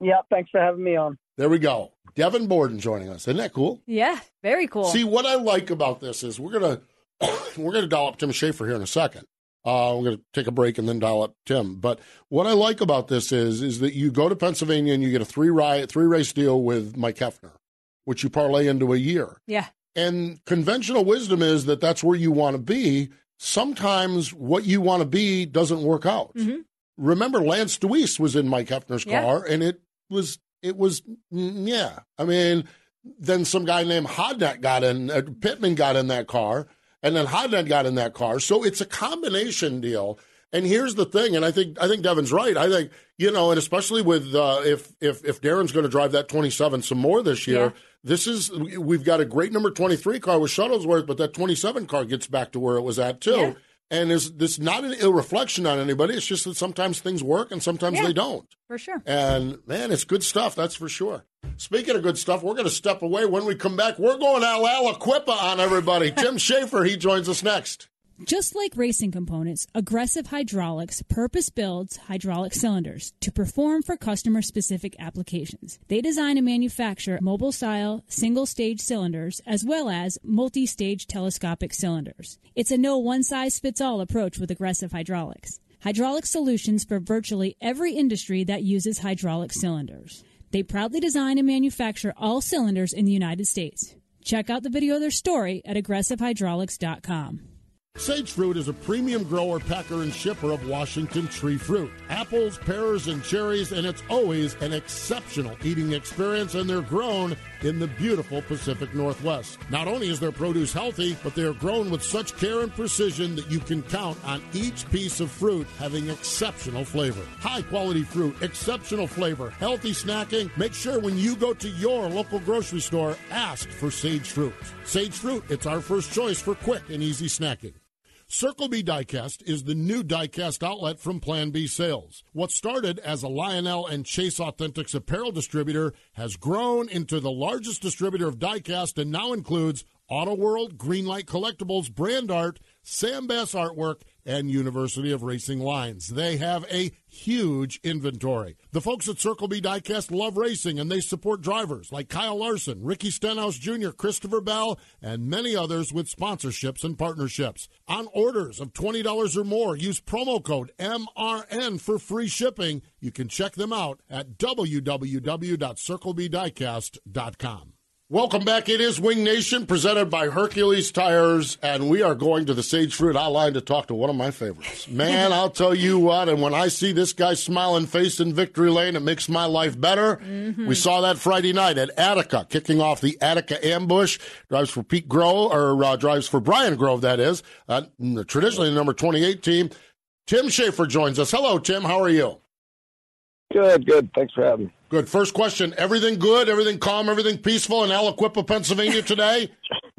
Yeah. Thanks for having me on. There we go. Devon Borden joining us. Isn't that cool? yeah, very cool. See, what I like about this is we're gonna we're gonna dial up Tim Shaffer here in a second. Uh, we're gonna take a break and then dial up Tim. But what I like about this is is that you go to Pennsylvania and you get a three ride three race deal with Mike Heffner, which you parlay into a year. yeah. And conventional wisdom is that that's where you want to be. Sometimes what you want to be doesn't work out. Remember, Lance Dewease was in Mike Heffner's Yeah. car, and it was it was mm, yeah. I mean, then some guy named Hodnett got in, uh, Pittman got in that car, and then Hodnett got in that car. So it's a combination deal. And here's the thing, and I think I think Devon's right. I think you know, and especially with uh, if if if Daryn's going to drive that 27 some more this year, Yeah. this is we've got a great number 23 car with Shuttlesworth, but that 27 car gets back to where it was at too. Yeah. And is this not an ill reflection on anybody? It's just that sometimes things work and sometimes Yeah. they don't. For sure. And man, it's good stuff, that's for sure. Speaking of good stuff, we're going to step away. When we come back, we're going Al Aliquippa on everybody. Tim Shaffer, he joins us next. Just like racing components, Aggressive Hydraulics purpose builds hydraulic cylinders to perform for customer specific applications. They design and manufacture mobile style single stage cylinders as well as multi stage telescopic cylinders. It's a no one size fits all approach with Aggressive Hydraulics. Hydraulic solutions for virtually every industry that uses hydraulic cylinders. They proudly design and manufacture all cylinders in the United States. Check out the video of their story at aggressivehydraulics.com. Sage Fruit is a premium grower, packer, and shipper of Washington tree fruit. Apples, pears, and cherries, and it's always an exceptional eating experience, and they're grown in the beautiful Pacific Northwest. Not only is their produce healthy, but they are grown with such care and precision that you can count on each piece of fruit having exceptional flavor. High quality fruit, exceptional flavor, healthy snacking. Make sure when you go to your local grocery store, ask for Sage Fruit. Sage Fruit, it's our first choice for quick and easy snacking. Circle B Diecast is the new diecast outlet from Plan B Sales. What started as a Lionel and Chase Authentics apparel distributor has grown into the largest distributor of diecast and now includes Auto World, Greenlight Collectibles, Brand Art, Sam Bass Artwork, and University of Racing Lines. They have a huge inventory. The folks at Circle B Diecast love racing and they support drivers like Kyle Larson, Ricky Stenhouse Jr., Christopher Bell, and many others with sponsorships and partnerships. On orders of $20 or more, use promo code MRN for free shipping. You can check them out at www.circlebdiecast.com. Welcome back. It is Winged Nation presented by Hercules Tires, and we are going to the Sage Fruit Hotline to talk to one of my favorites. Man, I'll tell you what, and when I see this guy smiling face in victory lane, it makes my life better. Mm-hmm. We saw that Friday night at Attica, kicking off the Attica ambush. Drives for Pete Grove, or uh, drives for Brian Grove, that is. Uh, traditionally the number 28 team. Tim Shaffer joins us. Hello, Tim. How are you? Good, good. Thanks for having me. Good. First question. Everything good? Everything calm? Everything peaceful in Aliquippa, Pennsylvania today?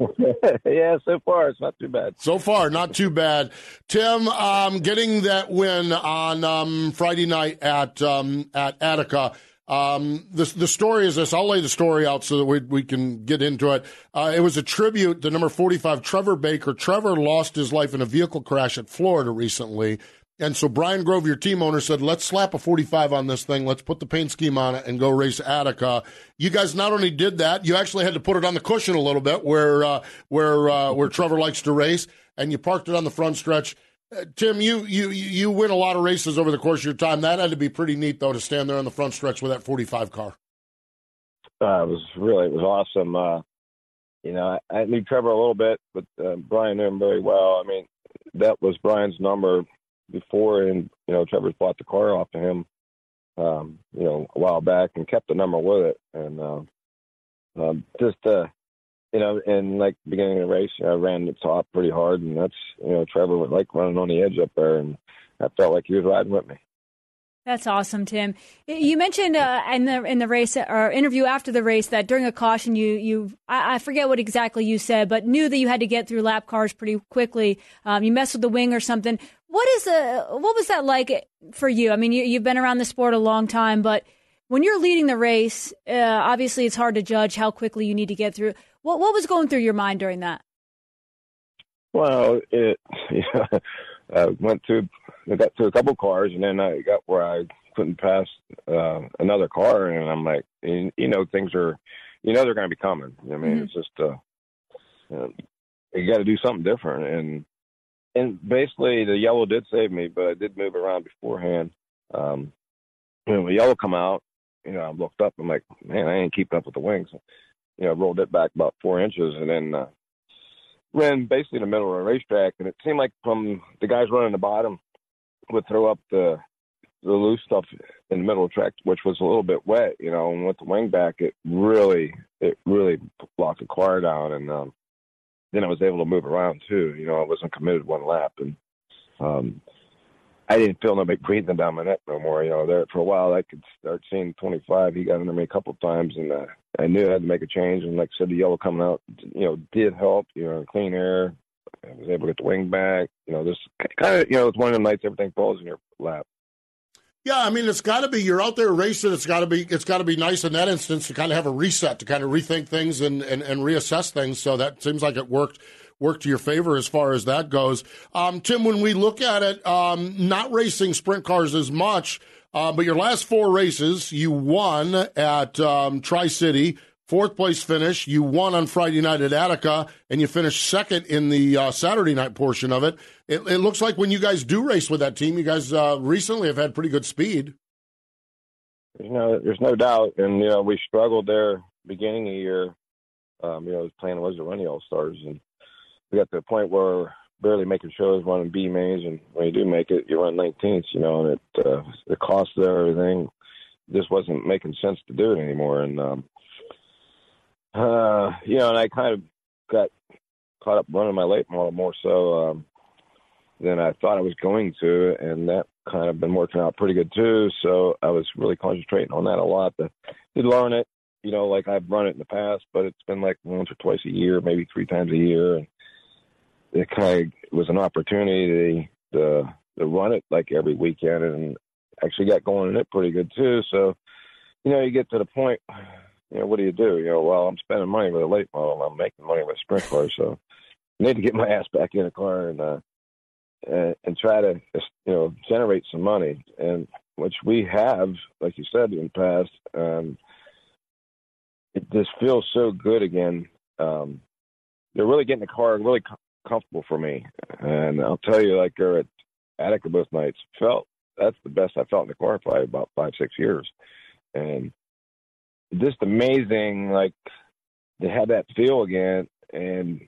yeah, so far it's not too bad. So far, not too bad. Tim, um, getting that win on um, Friday night at um, at Attica. Um, the the story is this. I'll lay the story out so that we we can get into it. Uh, it was a tribute to number forty five, Trevor Baker. Trevor lost his life in a vehicle crash at Florida recently. And so Brian Grove, your team owner, said, let's slap a 45 on this thing. Let's put the paint scheme on it and go race Attica. You guys not only did that, you actually had to put it on the cushion a little bit where, uh, where, uh, where Trevor likes to race and you parked it on the front stretch. Uh, Tim, you, you, you win a lot of races over the course of your time. That had to be pretty neat though to stand there on the front stretch with that 45 car. Uh, it was really, it was awesome. Uh, you know, I, I knew Trevor a little bit, but uh, Brian knew him very well. I mean, that was Brian's number before, and you know Trevor's bought the car off of him, um, you know, a while back and kept the number with it, and uh, um, just uh, you know, in like beginning of the race, I ran the top pretty hard, and that's you know Trevor was like running on the edge up there, and I felt like he was riding with me. That's awesome, Tim. You mentioned uh, in the in the race or interview after the race that during a caution you you I, I, forget what exactly you said, but knew that you had to get through lap cars pretty quickly. Um, you messed with the wing or something. What is a what was that like for you? I mean, you, you've been around the sport a long time, but when you're leading the race, uh, obviously it's hard to judge how quickly you need to get through. What what was going through your mind during that? Well, it yeah, I went through I got through a couple cars, and then I got where I couldn't pass uh, another car, and I'm like, you know, things are, you know, they're going to be coming. I mean, mm-hmm. it's just, uh, uh, you got to do something different, and and basically the yellow did save me, but I did move around beforehand. Um, when the yellow come out, you know, I looked up. And I'm like, man, I ain't keeping up with the wings. You know, rolled it back about four inches, and then uh, ran basically in the middle of the racetrack. And it seemed like from the guys running the bottom would throw up the the loose stuff in the middle of the track, which was a little bit wet, you know, and with the wing back, it really, it really locked the car down. And um, then I was able to move around too. You know, I wasn't committed one lap, and um, I didn't feel nobody breathing down my neck no more. You know, there for a while I could start seeing 25. He got under me a couple of times, and uh, I knew I had to make a change. And like I said, the yellow coming out, you know, did help. You know, clean air, I was able to get the wing back. You know, this kind of, you know, it's one of the nights everything falls in your lap. Yeah, I mean, it's got to be you're out there racing. It's got to be it's got to be nice in that instance to kind of have a reset, to kind of rethink things and, and, and reassess things. So that seems like it worked worked to your favor as far as that goes. Um, Tim, when we look at it, um, not racing sprint cars as much, uh, but your last four races, you won at um, Tri City, fourth place finish. You won on Friday night at Attica, and you finished second in the uh, Saturday night portion of it. it. it. looks like when you guys do race with that team, you guys uh, recently have had pretty good speed. You know, there's no doubt, and you know we struggled there beginning of the year. Um, you know, the plan was to run the All Stars, and we got to the point where barely making shows, running B mains, and when you do make it, you run 19th. You know, and it uh, the cost of everything just wasn't making sense to do it anymore, and um, uh, you know, and I kind of got caught up running my late model more so um, than I thought I was going to, and that kind of been working out pretty good too. So I was really concentrating on that a lot. But did learn it, you know, like I've run it in the past, but it's been like once or twice a year, maybe three times a year, and it kind of was an opportunity to, to run it like every weekend, and actually got going in it pretty good too. So, you know, you get to the point, you know, what do you do? You know, well, I'm spending money with a late model, I'm making money with a sprint car, so I need to get my ass back in a car and uh, and, try to you know generate some money, and which we have, like you said in the past. Um, it just feels so good again. Um, they're really getting the car really com- comfortable for me, and I'll tell you, like they're at Attica both nights, felt that's the best I felt in the car for about five six years, and just amazing, like to have that feel again, and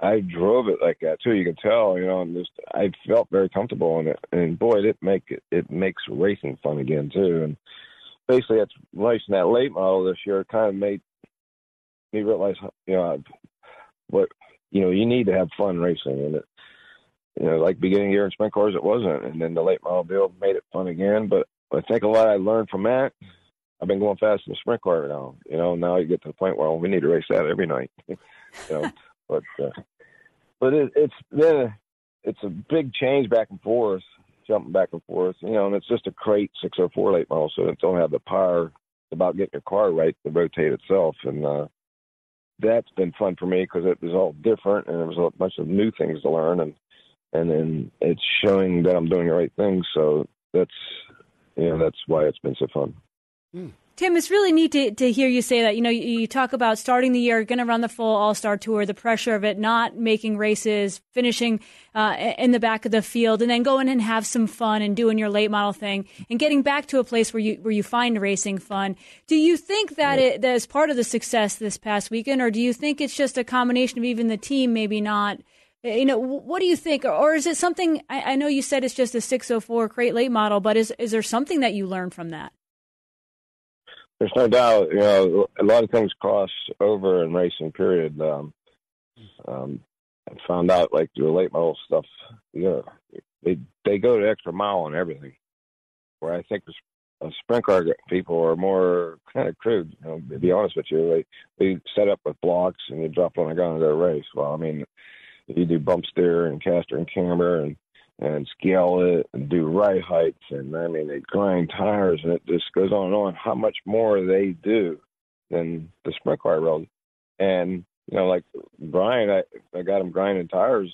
I drove it like that too. You can tell, you know, and just I felt very comfortable in it, and boy, it make it, it makes racing fun again too. And basically, that's racing that late model this year kind of made me realize, you know, what you know you need to have fun racing, and it, you know, like beginning year in sprint cars, it wasn't, and then the late model build made it fun again. But I think a lot I learned from that. I've been going fast in the sprint car now. You know, now you get to the point where well, we need to race that every night. know. But uh, but it, it's been a, it's a big change back and forth, jumping back and forth. You know, and it's just a crate 604 late model, so it don't have the power about getting your car right to rotate itself, and uh, that's been fun for me because it was all different and there was a bunch of new things to learn, and and then it's showing that I'm doing the right things. So that's you know that's why it's been so fun. Mm. Tim, it's really neat to, to hear you say that. You know, you, you talk about starting the year, going to run the full All Star Tour, the pressure of it, not making races, finishing uh, in the back of the field, and then going and have some fun and doing your late model thing, and getting back to a place where you where you find racing fun. Do you think that it that is part of the success this past weekend, or do you think it's just a combination of even the team maybe not? You know, what do you think, or is it something? I, I know you said it's just a 604 crate late model, but is is there something that you learned from that? There's no doubt, you know, a lot of things cross over in racing. Period. Um, um, I found out like the late model stuff, you know, they they go the extra mile on everything. Where I think the sprint car people are more kind of crude. You know, to be honest with you, they they set up with blocks and you drop on a gun and go race. Well, I mean, you do bump steer and caster and camber and and scale it and do right heights and I mean they grind tires and it just goes on and on. How much more they do than the sprint car road. And you know, like Brian, I I got him grinding tires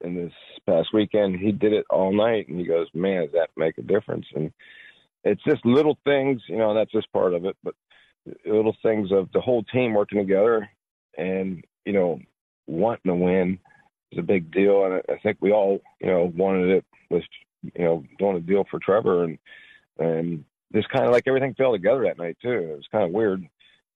in this past weekend. He did it all night and he goes, Man, does that make a difference? And it's just little things, you know, that's just part of it, but little things of the whole team working together and, you know, wanting to win is a big deal, and I think we all, you know, wanted it was, you know, doing a deal for Trevor, and and just kind of like everything fell together that night too. It was kind of weird,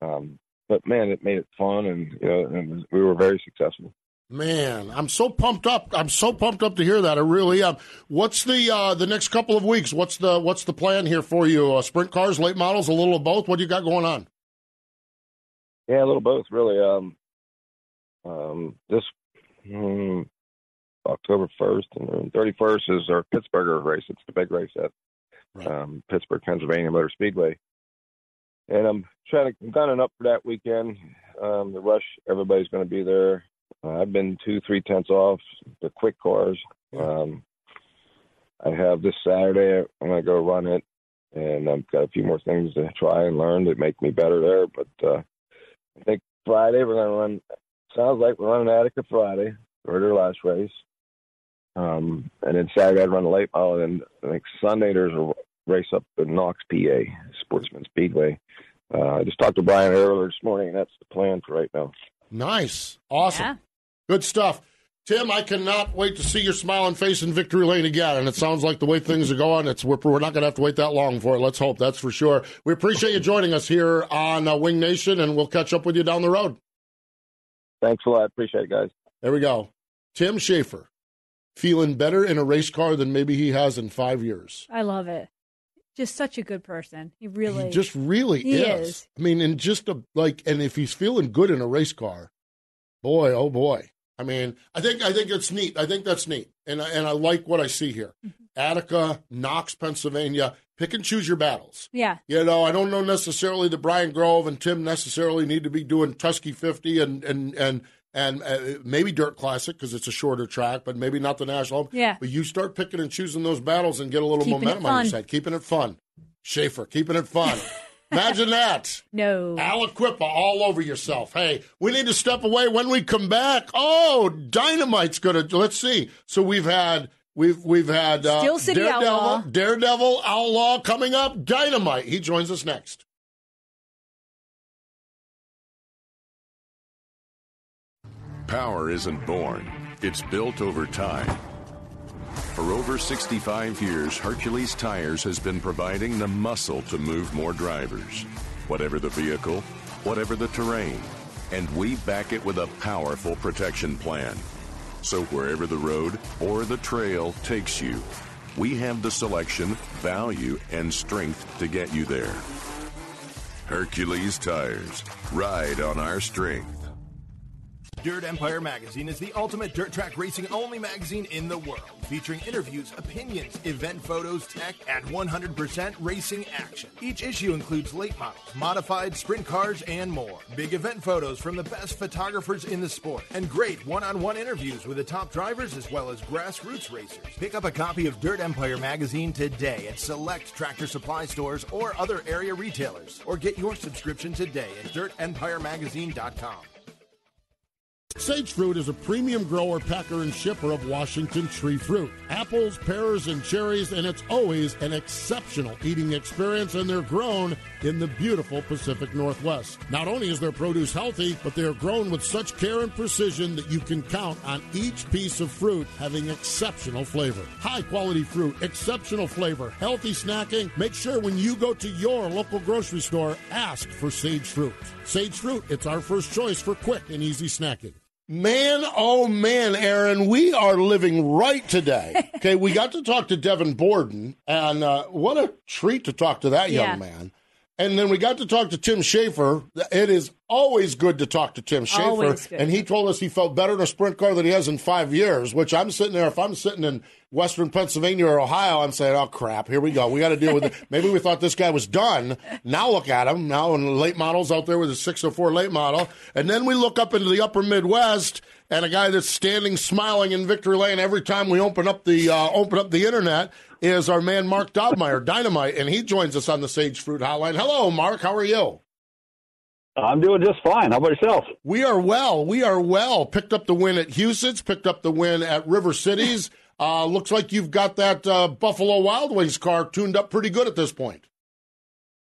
um, but man, it made it fun, and you know, and we were very successful. Man, I'm so pumped up. I'm so pumped up to hear that. I really am. What's the uh, the next couple of weeks? What's the what's the plan here for you? Uh, sprint cars, late models, a little of both. What do you got going on? Yeah, a little both, really. Um, um, this um, October 1st, and 31st is our Pittsburgh race. It's the big race at right. um, Pittsburgh, Pennsylvania Motor Speedway. And I'm trying to, I'm gunning up for that weekend. Um, the rush, everybody's going to be there. Uh, I've been two, three tenths off the quick cars. Um, I have this Saturday, I'm going to go run it. And I've got a few more things to try and learn to make me better there. But uh, I think Friday we're going to run sounds like we're running Attica Friday for their last race. Um, and then Saturday I'd run a late mile, and I think Sunday there's a race up in Knox, PA, Sportsman Speedway. Uh, I just talked to Brian earlier this morning, and that's the plan for right now. Nice, awesome, yeah. good stuff. Tim, I cannot wait to see your smiling face in victory lane again. And it sounds like the way things are going, it's we're, we're not going to have to wait that long for it. Let's hope that's for sure. We appreciate you joining us here on uh, Winged Nation, and we'll catch up with you down the road. Thanks a lot. Appreciate it, guys. There we go. Tim Shaffer feeling better in a race car than maybe he has in five years. I love it. Just such a good person. He really, he just really he is. is. I mean, and just a, like, and if he's feeling good in a race car, boy, oh boy. I mean, I think I think it's neat. I think that's neat, and I, and I like what I see here. Mm-hmm. Attica, Knox, Pennsylvania. Pick and choose your battles. Yeah. You know, I don't know necessarily that Brian Grove and Tim necessarily need to be doing Tusky 50 and and and and uh, maybe Dirt Classic because it's a shorter track, but maybe not the National. Yeah. But you start picking and choosing those battles and get a little Keeping momentum on your side, keeping it fun. Shaffer, keeping it fun. Imagine that. No. Aliquippa all over yourself. Hey, we need to step away when we come back. Oh, Dynamite's gonna let's see. So we've had we've we've had uh, Steel City Daredevil, Outlaw. Daredevil Outlaw coming up. Dynamite. He joins us next. Power isn't born, it's built over time. For over 65 years, Hercules Tires has been providing the muscle to move more drivers, whatever the vehicle, whatever the terrain. And we back it with a powerful protection plan. So wherever the road or the trail takes you, we have the selection, value, and strength to get you there. Hercules Tires. Ride on our strength. Dirt Empire Magazine is the ultimate dirt track racing only magazine in the world, featuring interviews, opinions, event photos, tech, and 100% racing action. Each issue includes late models, modified sprint cars, and more. Big event photos from the best photographers in the sport, and great one on one interviews with the top drivers as well as grassroots racers. Pick up a copy of Dirt Empire Magazine today at select tractor supply stores or other area retailers, or get your subscription today at dirtempiremagazine.com. Sage Fruit is a premium grower, packer, and shipper of Washington tree fruit. Apples, pears, and cherries, and it's always an exceptional eating experience, and they're grown in the beautiful Pacific Northwest. Not only is their produce healthy, but they are grown with such care and precision that you can count on each piece of fruit having exceptional flavor. High quality fruit, exceptional flavor, healthy snacking. Make sure when you go to your local grocery store, ask for Sage Fruit. Sage Fruit, it's our first choice for quick and easy snacking. Man, oh man, Erin, we are living right today. Okay, we got to talk to Devon Borden, and uh, what a treat to talk to that young Yeah. man. And then we got to talk to Tim Shaffer. It is always good to talk to Tim Shaffer. And he told us he felt better in a sprint car than he has in five years, which I'm sitting there, if I'm sitting in Western Pennsylvania or Ohio, I'm saying, oh, crap, here we go. We got to deal with it. Maybe we thought this guy was done. Now look at him. Now in late models out there with a 604 late model. And then we look up into the upper Midwest and a guy that's standing smiling in victory lane every time we open up the uh, open up the internet is our man Mark Dobmeier, Dynamite, and he joins us on the Sage Fruit Hotline. Hello, Mark. How are you? I'm doing just fine. How about yourself? We are well. We are well. Picked up the win at Huset's, picked up the win at River Cities. Uh, looks like you've got that uh, Buffalo Wild Wings car tuned up pretty good at this point.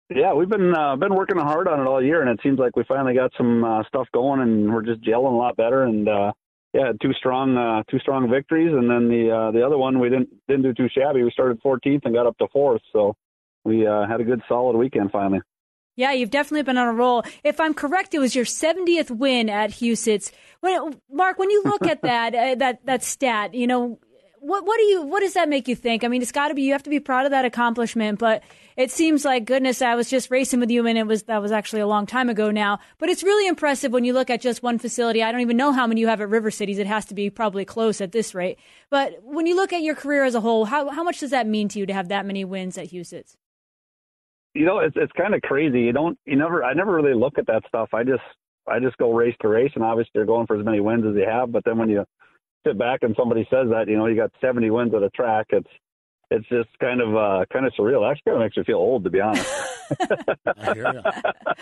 Yeah, we've been uh, been working hard on it all year, and it seems like we finally got some uh, stuff going, and we're just gelling a lot better. And uh, yeah, two strong uh, two strong victories, and then the uh, the other one we didn't didn't do too shabby. We started 14th and got up to fourth, so we uh, had a good solid weekend finally. Yeah, you've definitely been on a roll. If I'm correct, it was your 70th win at Huset's. When, Mark, when you look at that uh, that that stat, you know, what what do you what does that make you think? I mean, it's got to be you have to be proud of that accomplishment, but it seems like goodness, I was just racing with you, and it was that was actually a long time ago now. But it's really impressive when you look at just one facility. I don't even know how many you have at River Cities. It has to be probably close at this rate. But when you look at your career as a whole, how how much does that mean to you to have that many wins at Huset's? You know, it's it's kind of crazy. You don't you never I never really look at that stuff. I just I just go race to race, and obviously you're going for as many wins as you have. But then when you sit back and somebody says that, you know, you got 70 wins at a track, it's it's just kind of uh, kind of surreal. Actually, kind of makes me feel old, to be honest. I hear you.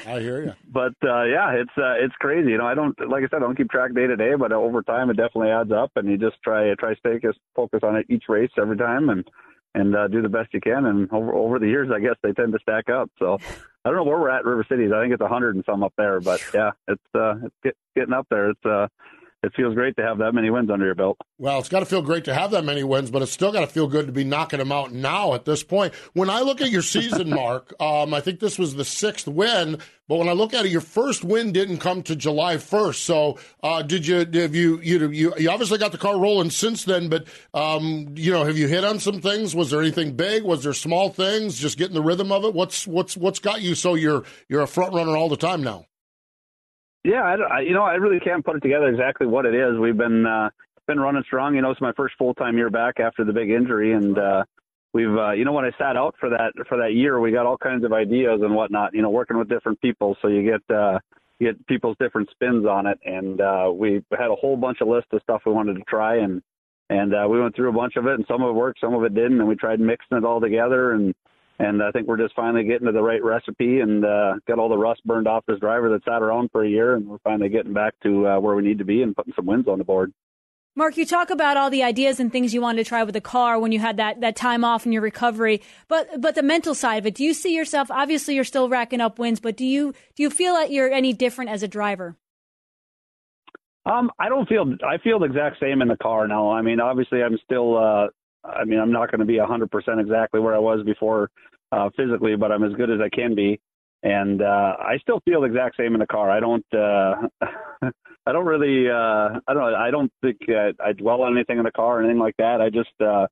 I hear you. but uh, yeah, it's uh, it's crazy. You know, I don't like I said, I don't keep track day to day, but over time, it definitely adds up, and you just try try stay focus focus on it each race every time, and and uh, do the best you can. And over over the years, I guess they tend to stack up. So I don't know where we're at, River Cities. I think it's a hundred and some up there, but yeah, it's uh, it's get, getting up there. It's uh, it feels great to have that many wins under your belt. Well, it's got to feel great to have that many wins, but it's still got to feel good to be knocking them out now at this point. When I look at your season, Mark, um, I think this was the sixth win, but when I look at it, your first win didn't come to July 1st. So, uh, did you, have you, you, you, you obviously got the car rolling since then, but, um, you know, have you hit on some things? Was there anything big? Was there small things? Just getting the rhythm of it? What's, what's, what's got you so you're, you're a front runner all the time now? Yeah, I, you know, I really can't put it together exactly what it is. We've been uh, been running strong. You know, it's my first full time year back after the big injury, and uh, we've, uh, you know, when I sat out for that for that year, we got all kinds of ideas and whatnot. You know, working with different people, so you get uh, you get people's different spins on it. And uh, we had a whole bunch of lists of stuff we wanted to try, and and uh, we went through a bunch of it, and some of it worked, some of it didn't, and we tried mixing it all together, and and I think we're just finally getting to the right recipe, and uh, got all the rust burned off this driver that sat around for a year, and we're finally getting back to uh, where we need to be and putting some wins on the board. Mark, you talk about all the ideas and things you wanted to try with the car when you had that, that time off in your recovery, but but the mental side of it. Do you see yourself? Obviously, you're still racking up wins, but do you do you feel that you're any different as a driver? Um, I don't feel I feel the exact same in the car now. I mean, obviously, I'm still. Uh, I mean, I'm not going to be 100% exactly where I was before uh, physically, but I'm as good as I can be, and uh, I still feel the exact same in the car. I don't. Uh, I don't really. Uh, I don't. I don't think uh, I dwell on anything in the car or anything like that. I just uh,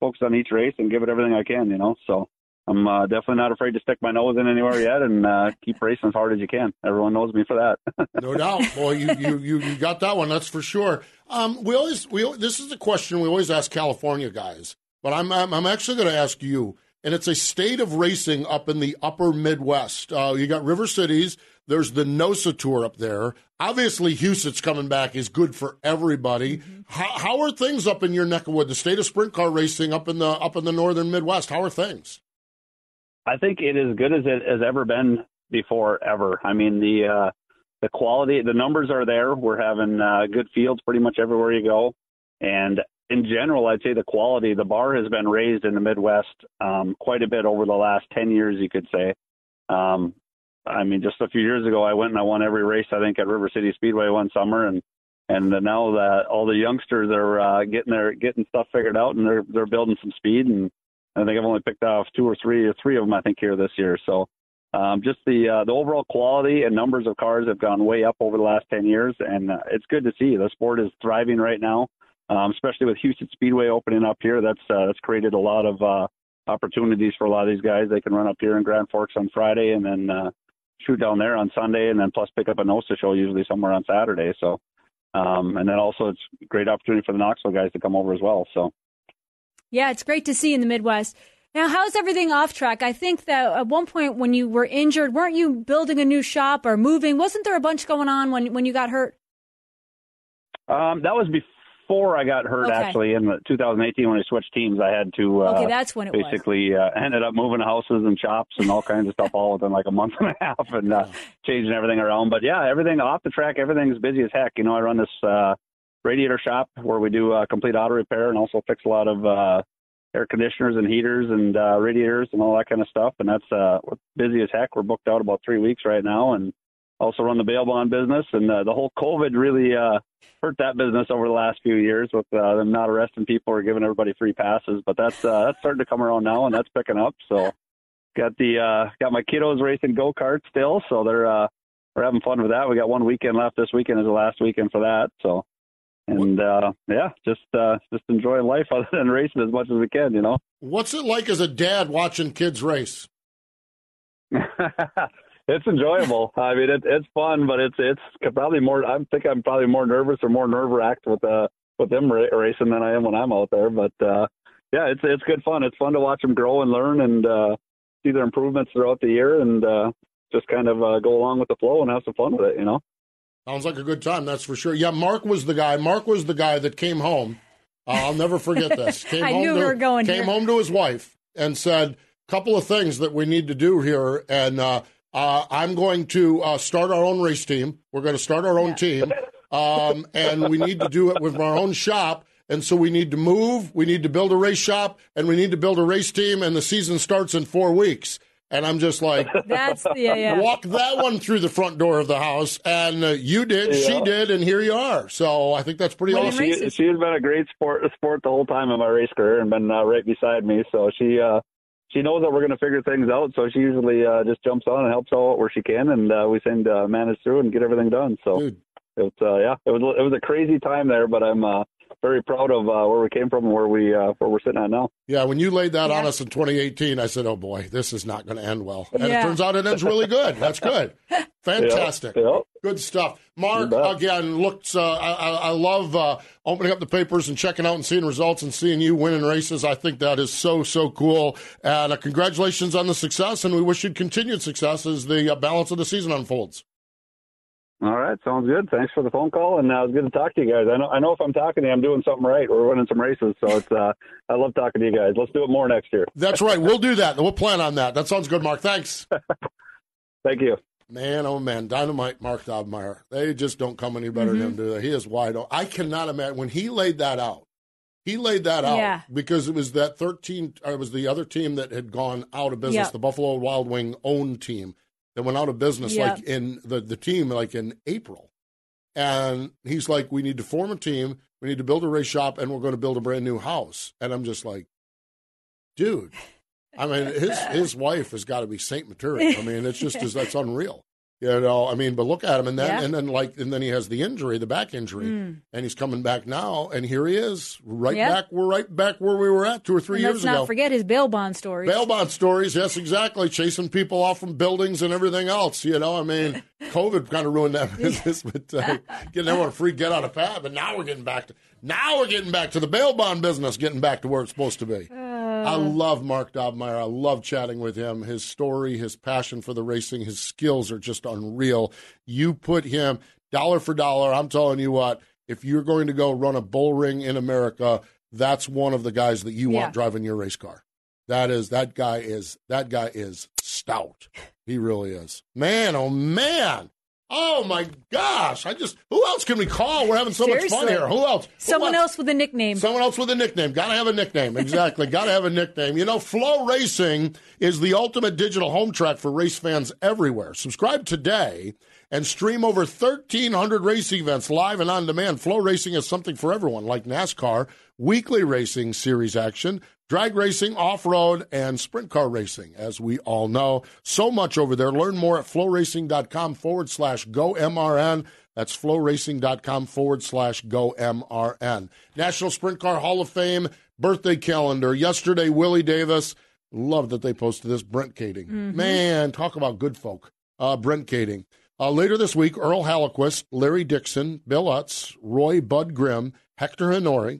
focus on each race and give it everything I can. You know. So I'm uh, definitely not afraid to stick my nose in anywhere yet and uh, keep racing as hard as you can. Everyone knows me for that. no doubt. Well, you, you you you got that one. That's for sure. Um, we always we this is a question we always ask California guys, but I'm I'm, I'm actually going to ask you. And it's a state of racing up in the upper Midwest. Uh, you got River Cities. There's the NOSA tour up there. Obviously, Huset's coming back is good for everybody. Mm-hmm. How, how, are things up in your neck of wood? The state of sprint car racing up in the up in the northern Midwest. How are things? I think it is good as it has ever been before ever. I mean the uh, the quality, the numbers are there. We're having uh, good fields pretty much everywhere you go, and in general, I'd say the quality, the bar has been raised in the Midwest um, quite a bit over the last ten years, you could say. Um, I mean, just a few years ago, I went and I won every race I think at River City Speedway one summer, and and now that all the youngsters are uh, getting their getting stuff figured out and they're they're building some speed, and I think I've only picked off two or three or three of them I think here this year. So um, just the uh, the overall quality and numbers of cars have gone way up over the last ten years, and uh, it's good to see. The sport is thriving right now, um, especially with Huset's Speedway opening up here. That's uh, that's created a lot of uh, opportunities for a lot of these guys. They can run up here in Grand Forks on Friday, and then uh, shoot down there on Sunday, and then plus pick up a NOSA show usually somewhere on Saturday. So, um, and then also it's a great opportunity for the Knoxville guys to come over as well. So, yeah, it's great to see in the Midwest. Now, how's everything off track? I think that at one point when you were injured, weren't you building a new shop or moving? Wasn't there a bunch going on when when you got hurt? Um, that was before before I got hurt, okay. actually, in 2018 when I switched teams, I had to uh, okay, that's when it basically uh, ended up moving houses and shops and all kinds of stuff all within like a month and a half and uh, changing everything around. But yeah, everything off the track, everything's busy as heck. You know, I run this uh, radiator shop where we do uh, complete auto repair and also fix a lot of uh, air conditioners and heaters and uh, radiators and all that kind of stuff. And that's uh, busy as heck. We're booked out about three weeks right now, and also run the bail bond business. And uh, the whole COVID really uh, hurt that business over the last few years with uh, them not arresting people or giving everybody free passes. But that's uh, that's starting to come around now, and that's picking up. So got the uh, got my kiddos racing go karts still, so they're uh, we're having fun with that. We got one weekend left. This weekend is the last weekend for that. So. And uh, yeah, just uh, just enjoy life other than racing as much as we can, you know. What's it like as a dad watching kids race? it's enjoyable. I mean, it, it's fun, but it's it's probably more. I think I'm probably more nervous or more nerve wracked with uh with them ra- racing than I am when I'm out there. But uh, yeah, it's it's good fun. It's fun to watch them grow and learn and uh, see their improvements throughout the year and uh, just kind of uh, go along with the flow and have some fun with it. You know. Sounds like a good time. That's for sure. Yeah, Mark was the guy. Mark was the guy that came home. Uh, I'll never forget this. Came I home knew to, we were going. Came here. home to his wife and said, a "Couple of things that we need to do here." And uh, uh, I'm going to uh, start our own race team. We're going to start our own yeah. team, um, and we need to do it with our own shop. And so we need to move. We need to build a race shop, and we need to build a race team. And the season starts in four weeks. And I'm just like, that's yeah, yeah. walk that one through the front door of the house, and uh, you did, yeah. she did, and here you are. So I think that's pretty well, awesome. She, she, has been a great sport sport the whole time in my race career, and been uh, right beside me. So she uh, she knows that we're going to figure things out, so she usually uh, just jumps on and helps out where she can, and uh, we seem to manage through and get everything done. So Dude. it's uh, yeah, it was it was a crazy time there, but I'm uh, very proud of uh, where we came from and where we uh, where we're sitting at now. Yeah, when you laid that yeah. on us in 2018, I said, "Oh boy, this is not going to end well," and yeah. it turns out it ends really good. That's good, fantastic, yep. Yep. good stuff. Mark again looks. Uh, I, I, love uh, opening up the papers and checking out and seeing results and seeing you winning races. I think that is so so cool. And uh, congratulations on the success, and we wish you continued success as the uh, balance of the season unfolds. All right, sounds good. Thanks for the phone call, and uh, it's good to talk to you guys. I know, I know if I'm talking to you, I'm doing something right. We're winning some races, so it's. Uh, I love talking to you guys. Let's do it more next year. That's right. We'll do that. We'll plan on that. That sounds good, Mark. Thanks. Thank you. Man, oh man, dynamite Mark Dobmeier. They just don't come any better mm-hmm. than him, do they? He is wide open. I cannot imagine when he laid that out. He laid that out yeah. because it was that 13, uh, it was the other team that had gone out of business, yep. the Buffalo Wild Wing owned team that went out of business like in the, the team like in April. And he's like, we need to form a team, we need to build a race shop, and we're going to build a brand new house. And I'm just like, dude. I mean, his his wife has got to be Saint material. I mean, it's just that's unreal. You know, I mean, but look at him, and then yeah. and then like and then he has the injury, the back injury, mm. and he's coming back now, and here he is, right yep. back. We're right back where we were at two or three and years ago. Let's not forget his bail bond stories. Bail bond stories, yes, exactly, chasing people off from buildings and everything else. You know, I mean, COVID kind of ruined that business, but uh, getting everyone a free get out of pad. But now we're getting back to now we're getting back to the bail bond business, getting back to where it's supposed to be. Uh, I uh. love Mark Dobmeier. I love chatting with him. His story, his passion for the racing, his skills are just unreal. You put him dollar for dollar. I'm telling you what, if you're going to go run a bull ring in America, that's one of the guys that you yeah. want driving your race car. That is that guy is that guy is stout. He really is. Man, oh man. Oh my gosh! I just who else can we call? We're having so Seriously. much fun here. Who else? Who Someone else? else with a nickname. Someone else with a nickname. Got to have a nickname. Exactly. Got to have a nickname. You know, FloRacing is the ultimate digital home track for race fans everywhere. Subscribe today and stream over 1,300 race events live and on demand. FloRacing is something for everyone, like NASCAR, weekly racing series action, drag racing, off road, and sprint car racing, as we all know. So much over there. Learn more at floracing.com forward slash go MRN. That's floracing.com forward slash go MRN. National Sprint Car Hall of Fame birthday calendar. Yesterday, Willie Davis. Love that they posted this. Brent Kading. Mm-hmm. Man, talk about good folk. Uh, Brent Kading. Uh, later this week, Earl Hallquist, Larry Dixon, Bill Utz, Roy Bud Grimm, Hector Honore,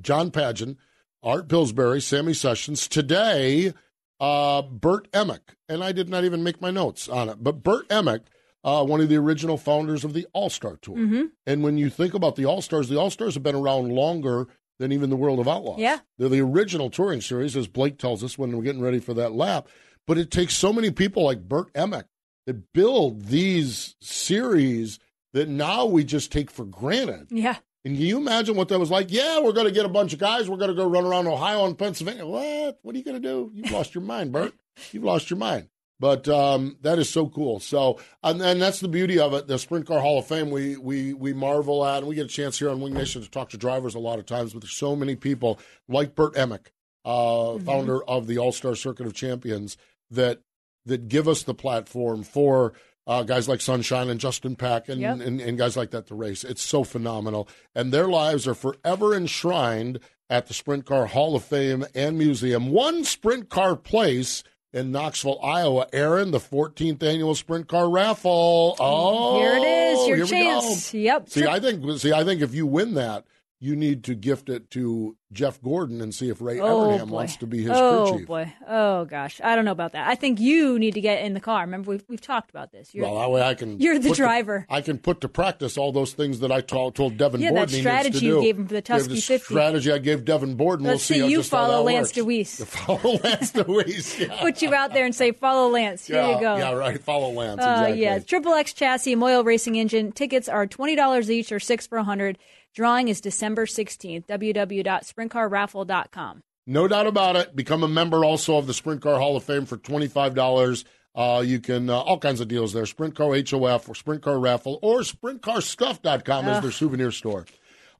John Pageon, Art Pillsbury, Sammy Sessions. Today, uh, Bert Emick, and I did not even make my notes on it, but Bert Emick, uh, one of the original founders of the All Star Tour. Mm-hmm. And when you think about the All Stars, the All Stars have been around longer than even the World of Outlaws. Yeah. They're the original touring series, as Blake tells us when we're getting ready for that lap. But it takes so many people like Bert Emick that build these series that now we just take for granted. Yeah. And can you imagine what that was like? Yeah, we're going to get a bunch of guys. We're going to go run around Ohio and Pennsylvania. What? What are you going to do? You've lost your mind, Bert. You've lost your mind. But um, that is so cool. So, and, and, that's the beauty of it. The Sprint Car Hall of Fame, we we we marvel at, and we get a chance here on Winged Nation to talk to drivers a lot of times. But there's so many people like Bert Emick, uh, mm-hmm. founder of the All Star Circuit of Champions, that that give us the platform for uh, guys like Sunshine and Justin Peck and, yep. and, and, guys like that to race. It's so phenomenal. And their lives are forever enshrined at the Sprint Car Hall of Fame and Museum. One sprint car place in Knoxville, Iowa. Erin, the 14th annual sprint car raffle. Oh, here it is, your chance. Yep. See, I think see, I think if you win that, you need to gift it to Jeff Gordon and see if Ray oh, Evernham boy. wants to be his oh, crew chief. Oh boy! Oh gosh, I don't know about that. I think you need to get in the car. Remember, we've we've talked about this. You're, well, that way I can. You're the driver. I can put to practice all those things that I told, told Devon yeah, Borden. that strategy you gave him for the Tusky the 50. Strategy I gave Devon Borden. Let's we'll see, you just follow Lance works. Dewease. Follow Lance Dewease. Yeah. Put you out there and say, "Follow Lance." Here yeah, you go. Yeah, right. Follow Lance. Uh, exactly. Yeah, Triple X chassis, Moyle Racing Engine. Tickets are twenty dollars each, or six for a hundred. Drawing is December 16th. www.sprintcarraffle.com. No doubt about it. Become a member also of the Sprint Car Hall of Fame for $25. Uh, you can, uh, all kinds of deals there. Sprint Car HOF or Sprint Car Raffle or SprintCarStuff.com is their souvenir store.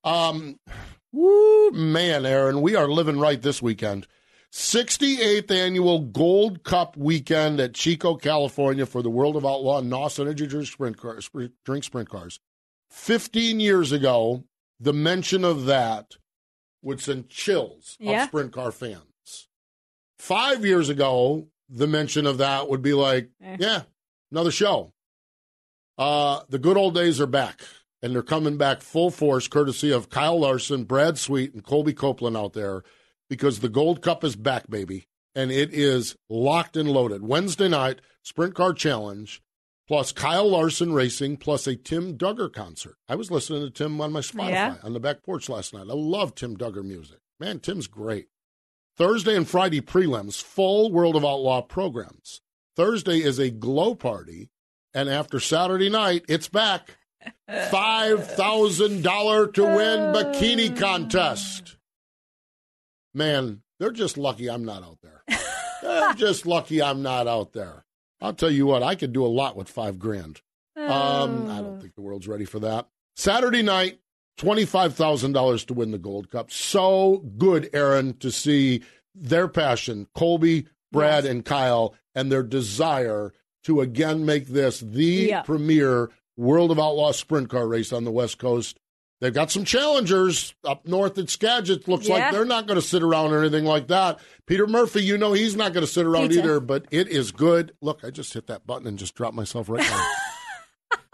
Um, woo, man, Erin, we are living right this weekend. 68th annual Gold Cup weekend at Chico, California for the World of Outlaw NOS Energy Drink Sprint, car, drink sprint Cars. 15 years ago, the mention of that would send chills yeah. of sprint car fans. Five years ago, the mention of that would be like, eh. yeah, another show. Uh, the good old days are back, and they're coming back full force, courtesy of Kyle Larson, Brad Sweet, and Colby Copeland out there, because the Gold Cup is back, baby, and it is locked and loaded. Wednesday night, Sprint Car Challenge plus Kyle Larson Racing, plus a Tim Dugger concert. I was listening to Tim on my Spotify Yeah. on the back porch last night. I love Tim Dugger music. Man, Tim's great. Thursday and Friday prelims, full World of Outlaw programs. Thursday is a glow party, and after Saturday night, it's back. $5,000 to win bikini oh. contest. Man, they're just lucky I'm not out there. They're just lucky I'm not out there. I'll tell you what, I could do a lot with five grand. Um, I don't think the world's ready for that. Saturday night, $25,000 to win the Gold Cup. So good, Erin, to see their passion, Colby, Brad, and Kyle, and their desire to again make this the Yeah. premier World of Outlaw sprint car race on the West Coast. They've got some challengers up north at Skagit. Looks Yeah. like they're not going to sit around or anything like that. Peter Murphy, you know he's not going to sit around Pizza. either, but it is good. Look, I just hit that button and just dropped myself right down.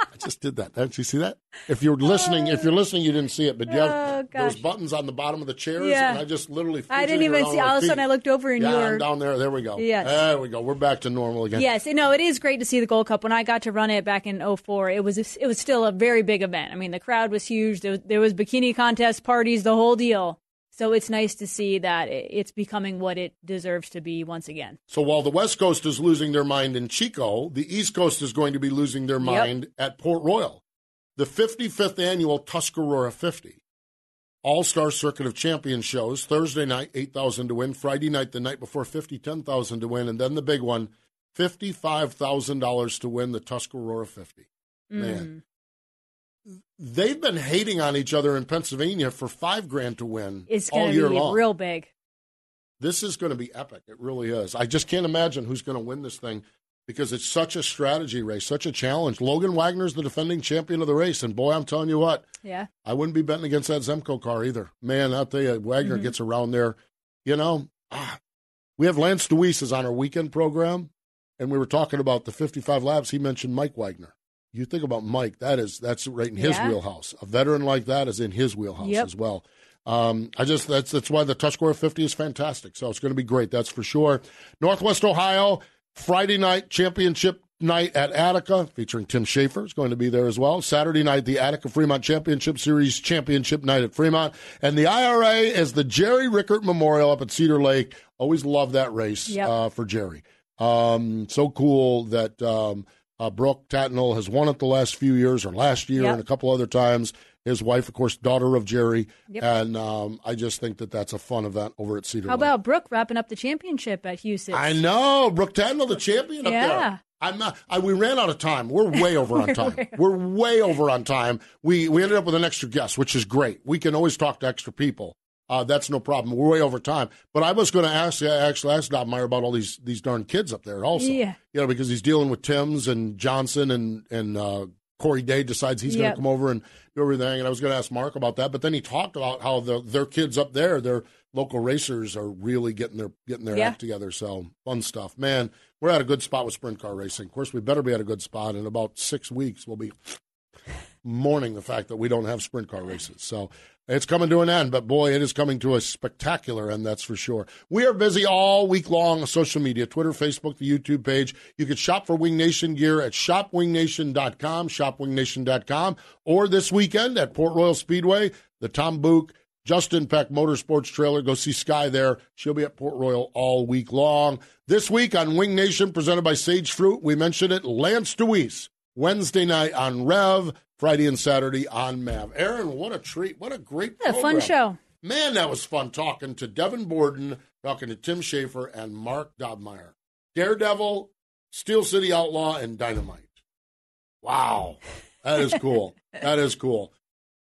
I just did that. Didn't you see that? If you're listening, if you're listening, you didn't see it, but you have Oh, those buttons on the bottom of the chairs, Yeah. and I just literally. I didn't even see. All of a sudden, I looked over and yeah, you I'm were. down there. There we go. Yes. There we go. We're back to normal again. Yes, no, it is great to see the Gold Cup. When I got to run it back in 04, it was it was still a very big event. I mean, the crowd was huge. There was, there was bikini contests, parties, the whole deal. So it's nice to see that it's becoming what it deserves to be once again. So while the West Coast is losing their mind in Chico, the East Coast is going to be losing their mind at Port Royal. The 55th annual Tuscarora 50. All Star Circuit of Champions shows. Thursday night, 8,000 to win. Friday night, the night before, 50, 10,000 to win. And then the big one, $55,000 to win the Tuscarora 50. Man. Mm. They've been hating on each other in Pennsylvania for five grand to win It's all going year to be long. real big. This is going to be epic. It really is. I just can't imagine who's going to win this thing because it's such a strategy race, such a challenge. Logan Wagner's the defending champion of the race, and boy, I'm telling you what, Yeah. I wouldn't be betting against that Zemco car either. Man, I'll tell you, Wagner Mhm. gets around there. You know, ah, we have Lance Dewease is on our weekend program, and we were talking about the 55 laps. He mentioned Mike Wagner. You think about Mike, that is that's right in his Yeah. wheelhouse. A veteran like that is in his wheelhouse Yep. as well. Um, I just that's that's why the Tuscarora 50 is fantastic. So it's going to be great, that's for sure. Northwest Ohio Friday night championship night at Attica, featuring Tim Shaffer, is going to be there as well. Saturday night, the Attica Fremont Championship Series championship night at Fremont, and the IRA is the Jerry Richert Memorial up at Cedar Lake. Always love that race Yep. uh, for Jerry. Um, so cool that um, uh, Brooke Tatnall has won it the last few years, or last year Yep. and a couple other times. His wife, of course, daughter of Jerry, Yep. and um, I just think that that's a fun event over at Cedar How Lake. about Brooke wrapping up the championship at Huset's? I know Brooke Tatnall, the champion up Yeah. there. I'm not. I, we ran out of time. We're way over on time. We're way over on time. We we ended up with an extra guest, which is great. We can always talk to extra people. Uh, that's no problem. We're way over time. But I was going to ask actually ask Meyer about all these these darn kids up there also. Yeah. You know, because he's dealing with Tim's and Johnson and and uh, Corey Day decides he's going to come over and do everything. And I was going to ask Mark about that, but then he talked about how the their kids up there, their local racers, are really getting their getting their Yeah. act together. So fun stuff, man. We're at a good spot with sprint car racing. Of course, we better be at a good spot. In about six weeks, we'll be mourning the fact that we don't have sprint car races. So it's coming to an end, but boy, it is coming to a spectacular end, that's for sure. We are busy all week long on social media Twitter, Facebook, the YouTube page. You can shop for Winged Nation gear at shopwingnation.com, shopwingnation.com, or this weekend at Port Royal Speedway, the Tom Book. Justin Peck Motorsports trailer. Go see Sky there. She'll be at Port Royal all week long. This week on Winged Nation, presented by Sage Fruit, we mentioned it. Lance Dewease, Wednesday night on Rev, Friday and Saturday on Mav. Erin, what a treat. What a great a fun show. Man, that was fun talking to Devon Borden, talking to Tim Shaffer and Mark Dobmeier. Daredevil, Steel City Outlaw, and Dynamite. Wow. That is cool. that is cool.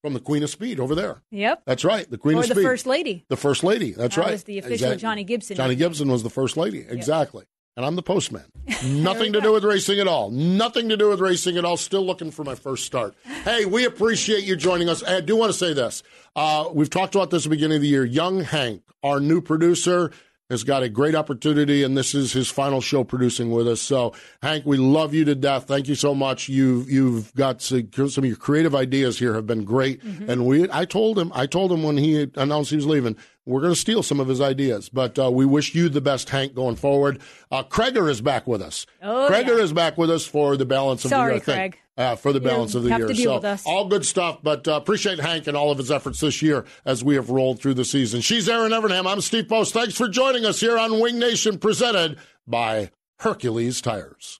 From the Queen of Speed over there. Yep. That's right. The Queen of Speed. or of the Speed. First Lady. The First Lady. That's That right. was the official Exactly. Johnny Gibson. Johnny Gibson was the First Lady. Exactly. And I'm the postman. Nothing to do with racing at all. Nothing to do with racing at all. Still looking for my first start. Hey, we appreciate you joining us. I do want to say this. Uh, we've talked about this at the beginning of the year. Young Hank, our new producer, has got a great opportunity, and this is his final show producing with us. So, Hank, we love you to death. Thank you so much. You've you've got some some of your creative ideas here have been great. And we, I told him, I told him when he announced he was leaving, we're going to steal some of his ideas. But uh, we wish you the best, Hank, going forward. Uh, Kreger is back with us. Oh, Kreger yeah. is back with us for the balance of Sorry, the year. Think. Craig. Uh, for the You balance of the year. so all good stuff, but uh, appreciate Hank and all of his efforts this year as we have rolled through the season. She's Erin Evernham. I'm Steve Post. Thanks for joining us here on Winged Nation, presented by Hercules Tires.